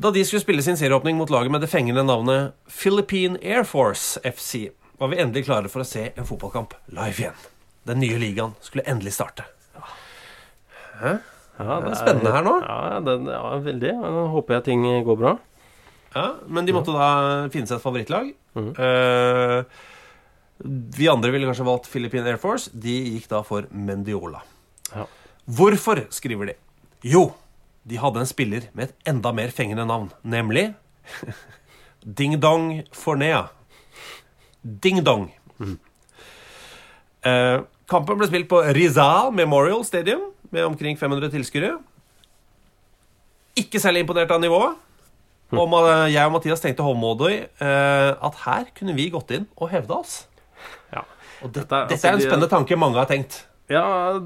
Da de skulle spille sin serieåpning mot laget med det fengende navnet Philippine Air Force FC, var vi endelig klare for å se en fotballkamp live igjen. Den nye ligaen skulle endelig starte. Hæ? Ja, Det er spennende her nå. Ja, det, ja veldig. Nå håper jeg ting går bra. Ja, men de måtte da finne seg et favorittlag. Eh, vi andre ville kanskje valgt Philippine Air Force. De gikk da for Mendiola. Ja. Hvorfor, skriver de? Jo, de hadde en spiller med et enda mer fengende navn, nemlig Ding Dong Fornea. Ding Dong. Eh, kampen ble spilt på Rizal Memorial Stadium med omkring 500 tilskuere. Ikke særlig imponert av nivået. Og jeg og Mathias tenkte håndmådig eh, at her kunne vi gått inn og hevda oss. Ja. Og dette, Dette dette er en altså, spennende tanke mange har tenkt. Ja,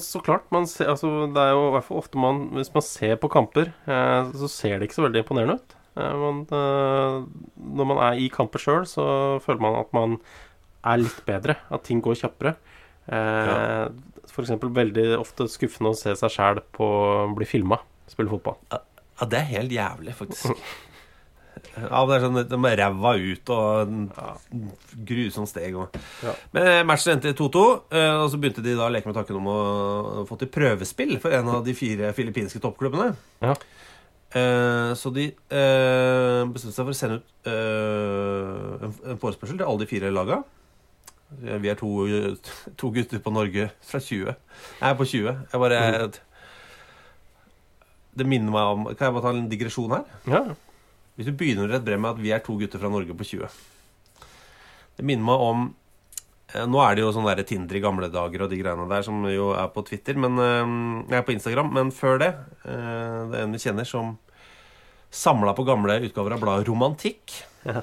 så klart. Man ser, altså, det er jo i hvert fall ofte man Hvis man ser på kamper, eh, så ser det ikke så veldig imponerende ut. Eh, eh, når man er i kamper sjøl, så føler man at man er litt bedre. At ting går kjappere. Eh, Eksempel veldig ofte skuffende å se seg sjæl på å bli filma spille fotball. Ja, det er helt jævlig, faktisk. Ja, det er sånn de er ræva ut og ja. grusomt steg. Og. Ja. Men eh, matchen endte i 2-2, eh, og så begynte de da å leke med tanken om å få til prøvespill for en av de fire filippinske toppklubbene. Ja. Eh, Så de eh, bestemte seg for å sende ut eh, en- en forespørsel til alle de fire laga. Vi er to, to gutter på Norge fra 20. Jeg er på 20. Jeg bare Det minner meg om Kan jeg bare ta en digresjon her? Ja. Hvis du begynner et brev med at vi er to gutter fra Norge på 20 Det minner meg om eh, Nå er det jo sånn der Tinder i gamle dager og de greiene der som jo er på Twitter, men eh, Jeg er på Instagram, men før det eh, Det er en vi kjenner som samla på gamle utgaver av bladet Romantikk. Ja.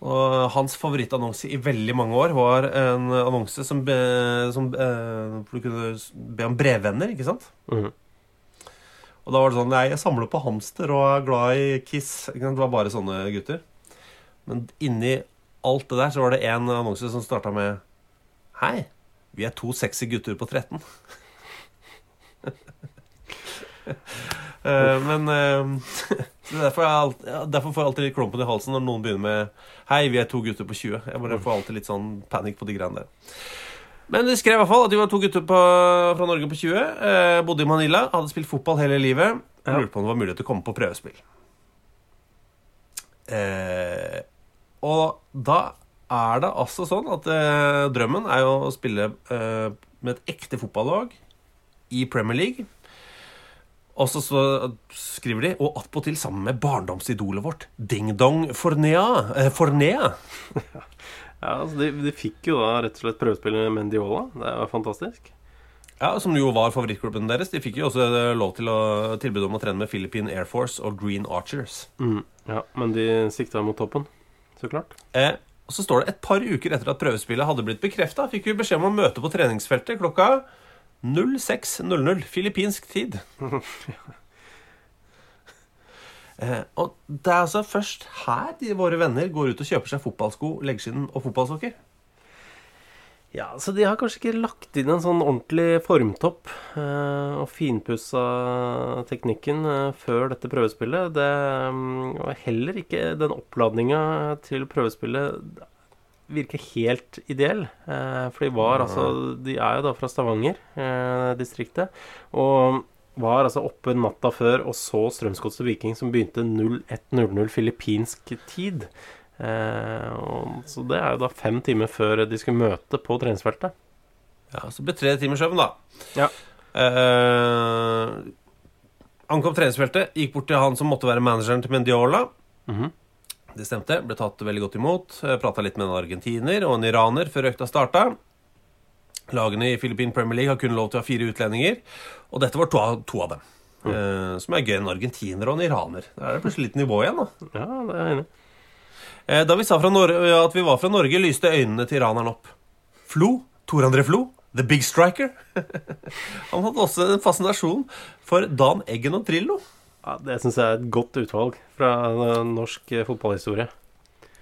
Og hans favorittannonse i veldig mange år var en annonse som, be, som eh, hvor du kunne be om brevvenner, ikke sant? Mhm. Og da var det sånn Nei, jeg samler på hamster og er glad i Kiss. Det var bare sånne gutter. Men inni alt det der så var det en annonse som starta med Hei, vi er to sexy gutter på 13. Eh, men eh, derfor, er alt, ja, derfor får jeg alltid litt klumpen i halsen når noen begynner med Hei, vi er to gutter på 20. Jeg bare får alltid litt sånn panikk på de greiene der. Men de skrev i hvert fall at de var to gutter på, fra Norge på 20. Eh, bodde i Manila, hadde spilt fotball hele livet. Og lurte på om det var mulighet til å komme på prøvespill. Eh, og da er det altså sånn at eh, drømmen er jo å spille eh, med et ekte fotballag i Premier League. Og så, skriver de Og attpåtil sammen med barndomsidolet vårt, Ding Dong Fornea. Eh, Fornea. Ja, altså de, de fikk jo da rett og slett prøvespillet med Mendiola. Det var fantastisk. Ja, Som jo var favorittklubben deres. De fikk jo også eh, lov til å tilbud om å trene med Philippine Air Force og Green Archers. Mm. Ja, Men de sikta mot toppen, så klart. Eh, og Så står det et par uker etter at prøvespillet hadde blitt bekrefta, fikk vi beskjed om å møte på treningsfeltet klokka 06.00 filippinsk tid. eh, og det er altså først her de, våre venner går ut og kjøper seg fotballsko, leggskinn og fotballsokker. Ja, så de har kanskje ikke lagt inn en sånn ordentlig formtopp eh, og finpussa teknikken eh, før dette prøvespillet. Det og heller ikke den oppladninga til prøvespillet virker helt ideell. Eh, for de var altså De er jo da fra Stavanger, eh, distriktet. Og var altså oppe natta før og så Strømsgodset Viking, som begynte 01.00 filippinsk tid. Eh, så det er jo da fem timer før de skulle møte på treningsfeltet. Ja, Så ble tre timer søvn, da. Ja. Eh, ankom treningsfeltet, gikk bort til han som måtte være manageren til Mendiola. Mhm. Det stemte. Ble tatt veldig godt imot. Prata litt med en argentiner og en iraner før økta starta. Lagene i Philippine Premier League har kun lov til å ha fire utlendinger, og dette var to av, to av dem. Eh, som er gøy. En argentiner og en iraner. Da er det plutselig litt nivå igjen, da. Ja, det er jeg enig. Eh, Da vi sa at vi var fra Norge, lyste øynene til iraneren opp. Flo, Tor André Flo, the big striker. Han hadde også en fascinasjon for Dan Eggen og Drillo. Ja, det syns jeg er et godt utvalg fra eh, norsk eh, fotballhistorie.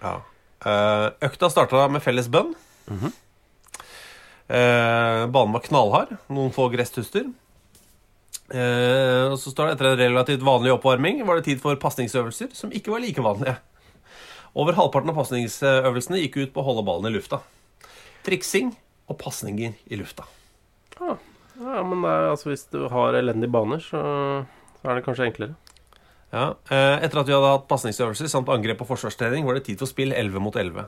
Ja. Eh, Økta starta med felles bønn. Eh, banen var knallhard. Noen få gresstuster. Og så står det etter en relativt vanlig oppvarming var det tid for pasningsøvelser som ikke var like vanlige. Over halvparten av pasningsøvelsene gikk ut på å holde ballen i lufta. Triksing og pasninger i lufta. Ja, men det er, altså, hvis du har elendige baner, så, så er det kanskje enklere. Ja, eh, Etter at vi hadde hatt pasningsøvelser samt angrep og forsvarstrening, var det tid for spill 11 mot 11.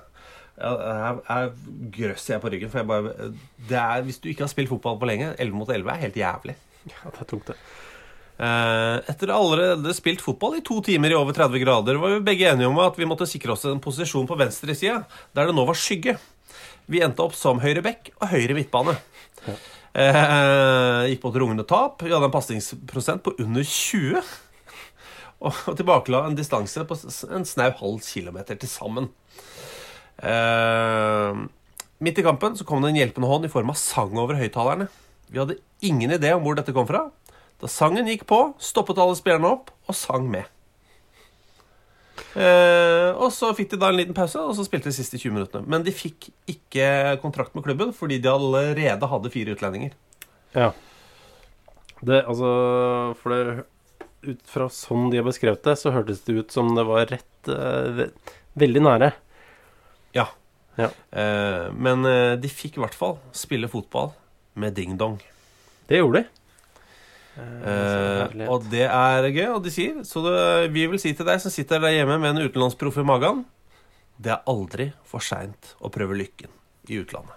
Her, her grøsser jeg på ryggen. For jeg bare, det er, hvis du ikke har spilt fotball på lenge, 11 mot 11 er helt jævlig. Ja, det er tungt, det. Eh, Etter allerede spilt fotball i to timer i over 30 grader, var vi begge enige om at vi måtte sikre oss en posisjon på venstresida, der det nå var skygge. Vi endte opp som høyre bekk og høyre midtbane. Eh, gikk på et rungende tap. Vi hadde en pasningsprosent på under 20. Og tilbakela en distanse på en snau halv kilometer til sammen. Eh, midt i kampen så kom det en hjelpende hånd i form av sang over høyttalerne. Vi hadde ingen idé om hvor dette kom fra. Da sangen gikk på, stoppet alle spillerne opp og sang med. Eh, og så fikk de da en liten pause, og så spilte de siste 20 minuttene. Men de fikk ikke kontrakt med klubben fordi de allerede hadde fire utlendinger. Ja. Det, altså For det, ut fra sånn de har beskrevet det, så hørtes det ut som det var rett eh, Veldig nære. Ja. Ja. Eh, men eh, de fikk i hvert fall spille fotball med ding-dong. Det gjorde de. Eh, og det er gøy, og de sier Så det, vi vil si til deg som sitter der hjemme med en utenlandsproff i magen Det er aldri for seint å prøve lykken i utlandet.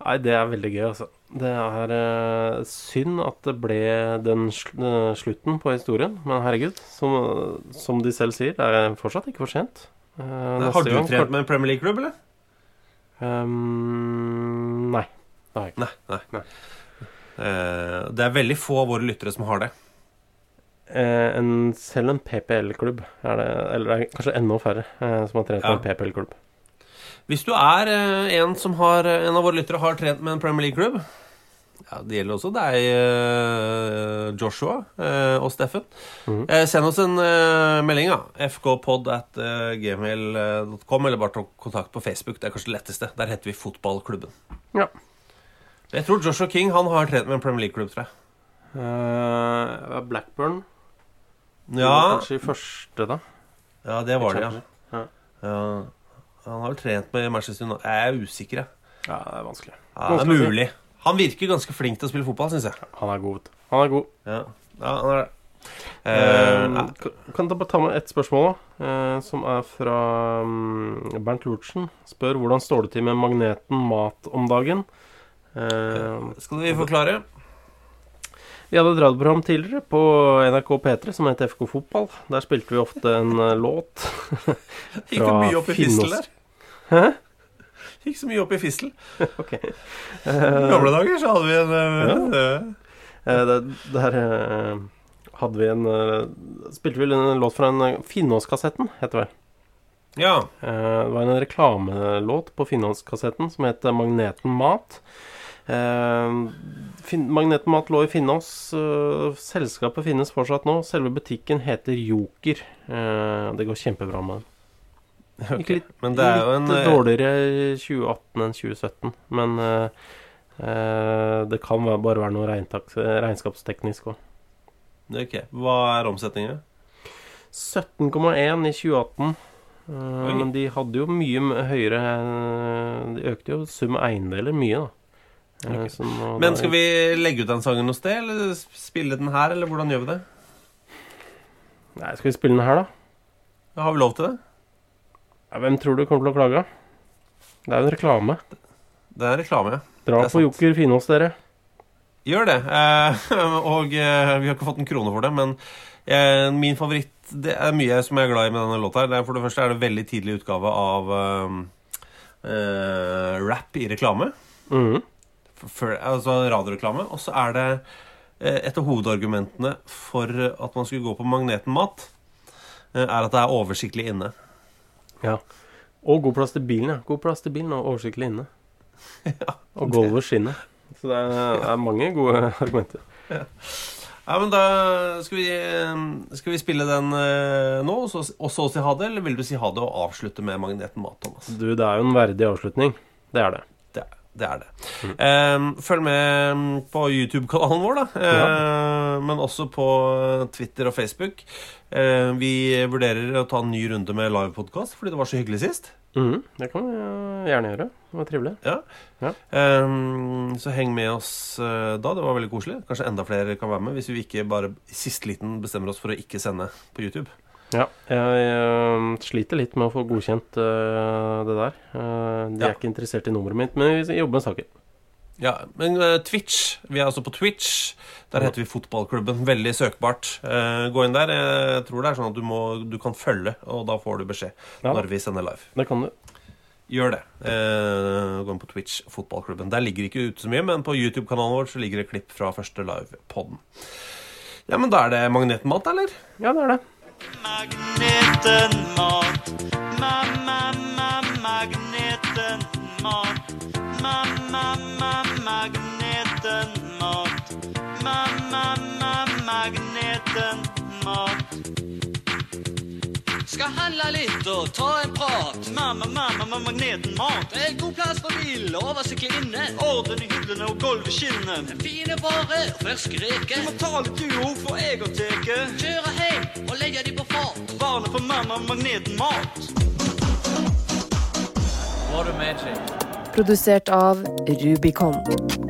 Nei, det er veldig gøy, altså. Det er eh, synd at det ble den sl eh, slutten på historien. Men herregud, som, som de selv sier, det er fortsatt ikke for sent. Eh, Nei, Har du gang- trent med en Premier League-klubb, eller? Um, nei. Det har jeg ikke. Nei. nei. Eh, det er veldig få av våre lyttere som har det. Eh, en, selv en PPL-klubb er Eller det er kanskje enda færre eh, som har trent Ja. en PPL-klubb. Hvis du er eh, en som har En av våre lyttere har trent med en Premier League-klubb ja, Det gjelder også deg, eh, Joshua eh, og Steffen. Eh, Send oss en eh, melding, da. fkpod at eh, gmail.com, eller bare ta kontakt på Facebook. Det er kanskje det letteste. Der heter vi Fotballklubben. Ja. Jeg tror Joshua King han har trent med en Premier League-klubb, tror jeg. Uh, Blackburn Det var Ja, Kanskje i første, da. ja det var det, ja. Ja. ja. Han har vel trent med Manchester United. Jeg er usikker, jeg. Ja, det er vanskelig. Ja, det er mulig. Han virker ganske flink til å spille fotball, syns jeg. Han er god. Han er god. Ja, ja han er det. Eh, kan- jeg bare ta med ett spørsmål, da? Som er fra mm, Bernt Lurtsen. Spør hvordan står det til med magneten mat om dagen. Eh, Skal vi forklare? vi hadde et radioprogram tidligere på NRK P3 som het FK Fotball. Der spilte vi ofte en låt fra Gikk det mye opp i fistel der? Hæ? Gikk så mye opp i fistel. Ok. I Eh, gamle dager så hadde vi en eh, Eh, det, der eh, hadde vi en eh, Spilte vi en låt fra en eh, Finnåskassetten, heter det vel. Ja. Eh, det var en reklamelåt på Finnåskassetten som het Magneten Mat. Eh, fin Magneten Mat lå i Finnås. Eh, selskapet finnes fortsatt nå. Selve butikken heter Joker. Eh, det går kjempebra med den. Ikke litt, er jo en litt eh, dårligere 2018 enn 2017. Men eh, eh, det kan bare være noe regnskapsteknisk òg. Ok, Hva er omsetningen? 17,1 i 2018. Eh, men de hadde jo mye høyere De økte jo sum eiendeler mye, da. Eh, nå- Men skal vi legge ut den sangen noe sted, eller spille den her, eller hvordan gjør vi det? Nei, skal vi spille den her, da? Har vi lov til det? Ja, hvem tror du kommer til å klage? Det er jo en reklame. Det er reklame, ja. Dra på sant. Joker Finnås, dere. Gjør det. Eh, og eh, vi har ikke fått en krone for det, men eh, min favoritt Det er mye som jeg er glad i med denne låta. her. Er, for det første er det veldig tidlig utgave av eh, eh, rap i reklame. Mhm. For, altså radioreklame. Og så er det eh, et av hovedargumentene for at man skulle gå på Magneten-mat, eh, er at det er oversiktlig inne. Ja. Og god plass til bilen, ja. God plass til bilen og oversiktlig inne. og gulvet skinner. Så det er, er mange gode argumenter. Ja, men da skal vi, eh, skal vi spille den nå, og så, og så si ha det? Eller vil du si ha det og avslutte med Magneten-mat, Thomas? Du, det er jo en verdig avslutning. Det er det. Det, det er det. Eh, følg med på YouTube-kanalen vår, da. Ja. Men også på Twitter og Facebook. Eh, vi vurderer å ta en ny runde med livepodkast fordi det var så hyggelig sist. Mm. Det kan vi eh, gjerne gjøre. Det var trivelig. Ja. Ja. Eh, så heng med oss eh, da. Det var veldig koselig. Kanskje enda flere kan være med hvis vi ikke bare i siste liten bestemmer oss for å ikke sende på YouTube. Ja, jeg jeg, sliter litt med å få godkjent uh, det der. Uh, de Ja. er ikke interessert i nummeret mitt, men vi jobber med saken. Ja, men uh, Twitch Vi er altså på Twitch. Der heter vi Fotballklubben. Veldig søkbart. Eh, gå inn der. Jeg tror det er sånn at du, må, du kan følge, og da får du beskjed Ja. når vi sender live. Det kan du. Gjør det. Eh, gå inn på Twitch Fotballklubben. Der ligger ikke ute så mye, men på YouTube-kanalen vår så ligger det klipp fra første live-podden. Ja, men da er det magnetmat, eller? Ja, det er det. Magneten mat. Ma-ma-ma-magneten mat. Ma-ma-ma-magneten mat. Ma-ma-ma-magneten mat. Skal handle litt og ta en prat. Mamma, mamma, mamma, magneten mat. En god plass for bil, oversiktlig inne. Orden i hyllene og gulvet skinner. Fine varer, fersk reke. Du må ta litt du òg, for jeg har tatt. Kjøre hjem og legge de på fat. Varene for mamma, magneten mat. Produsert av Rubicon.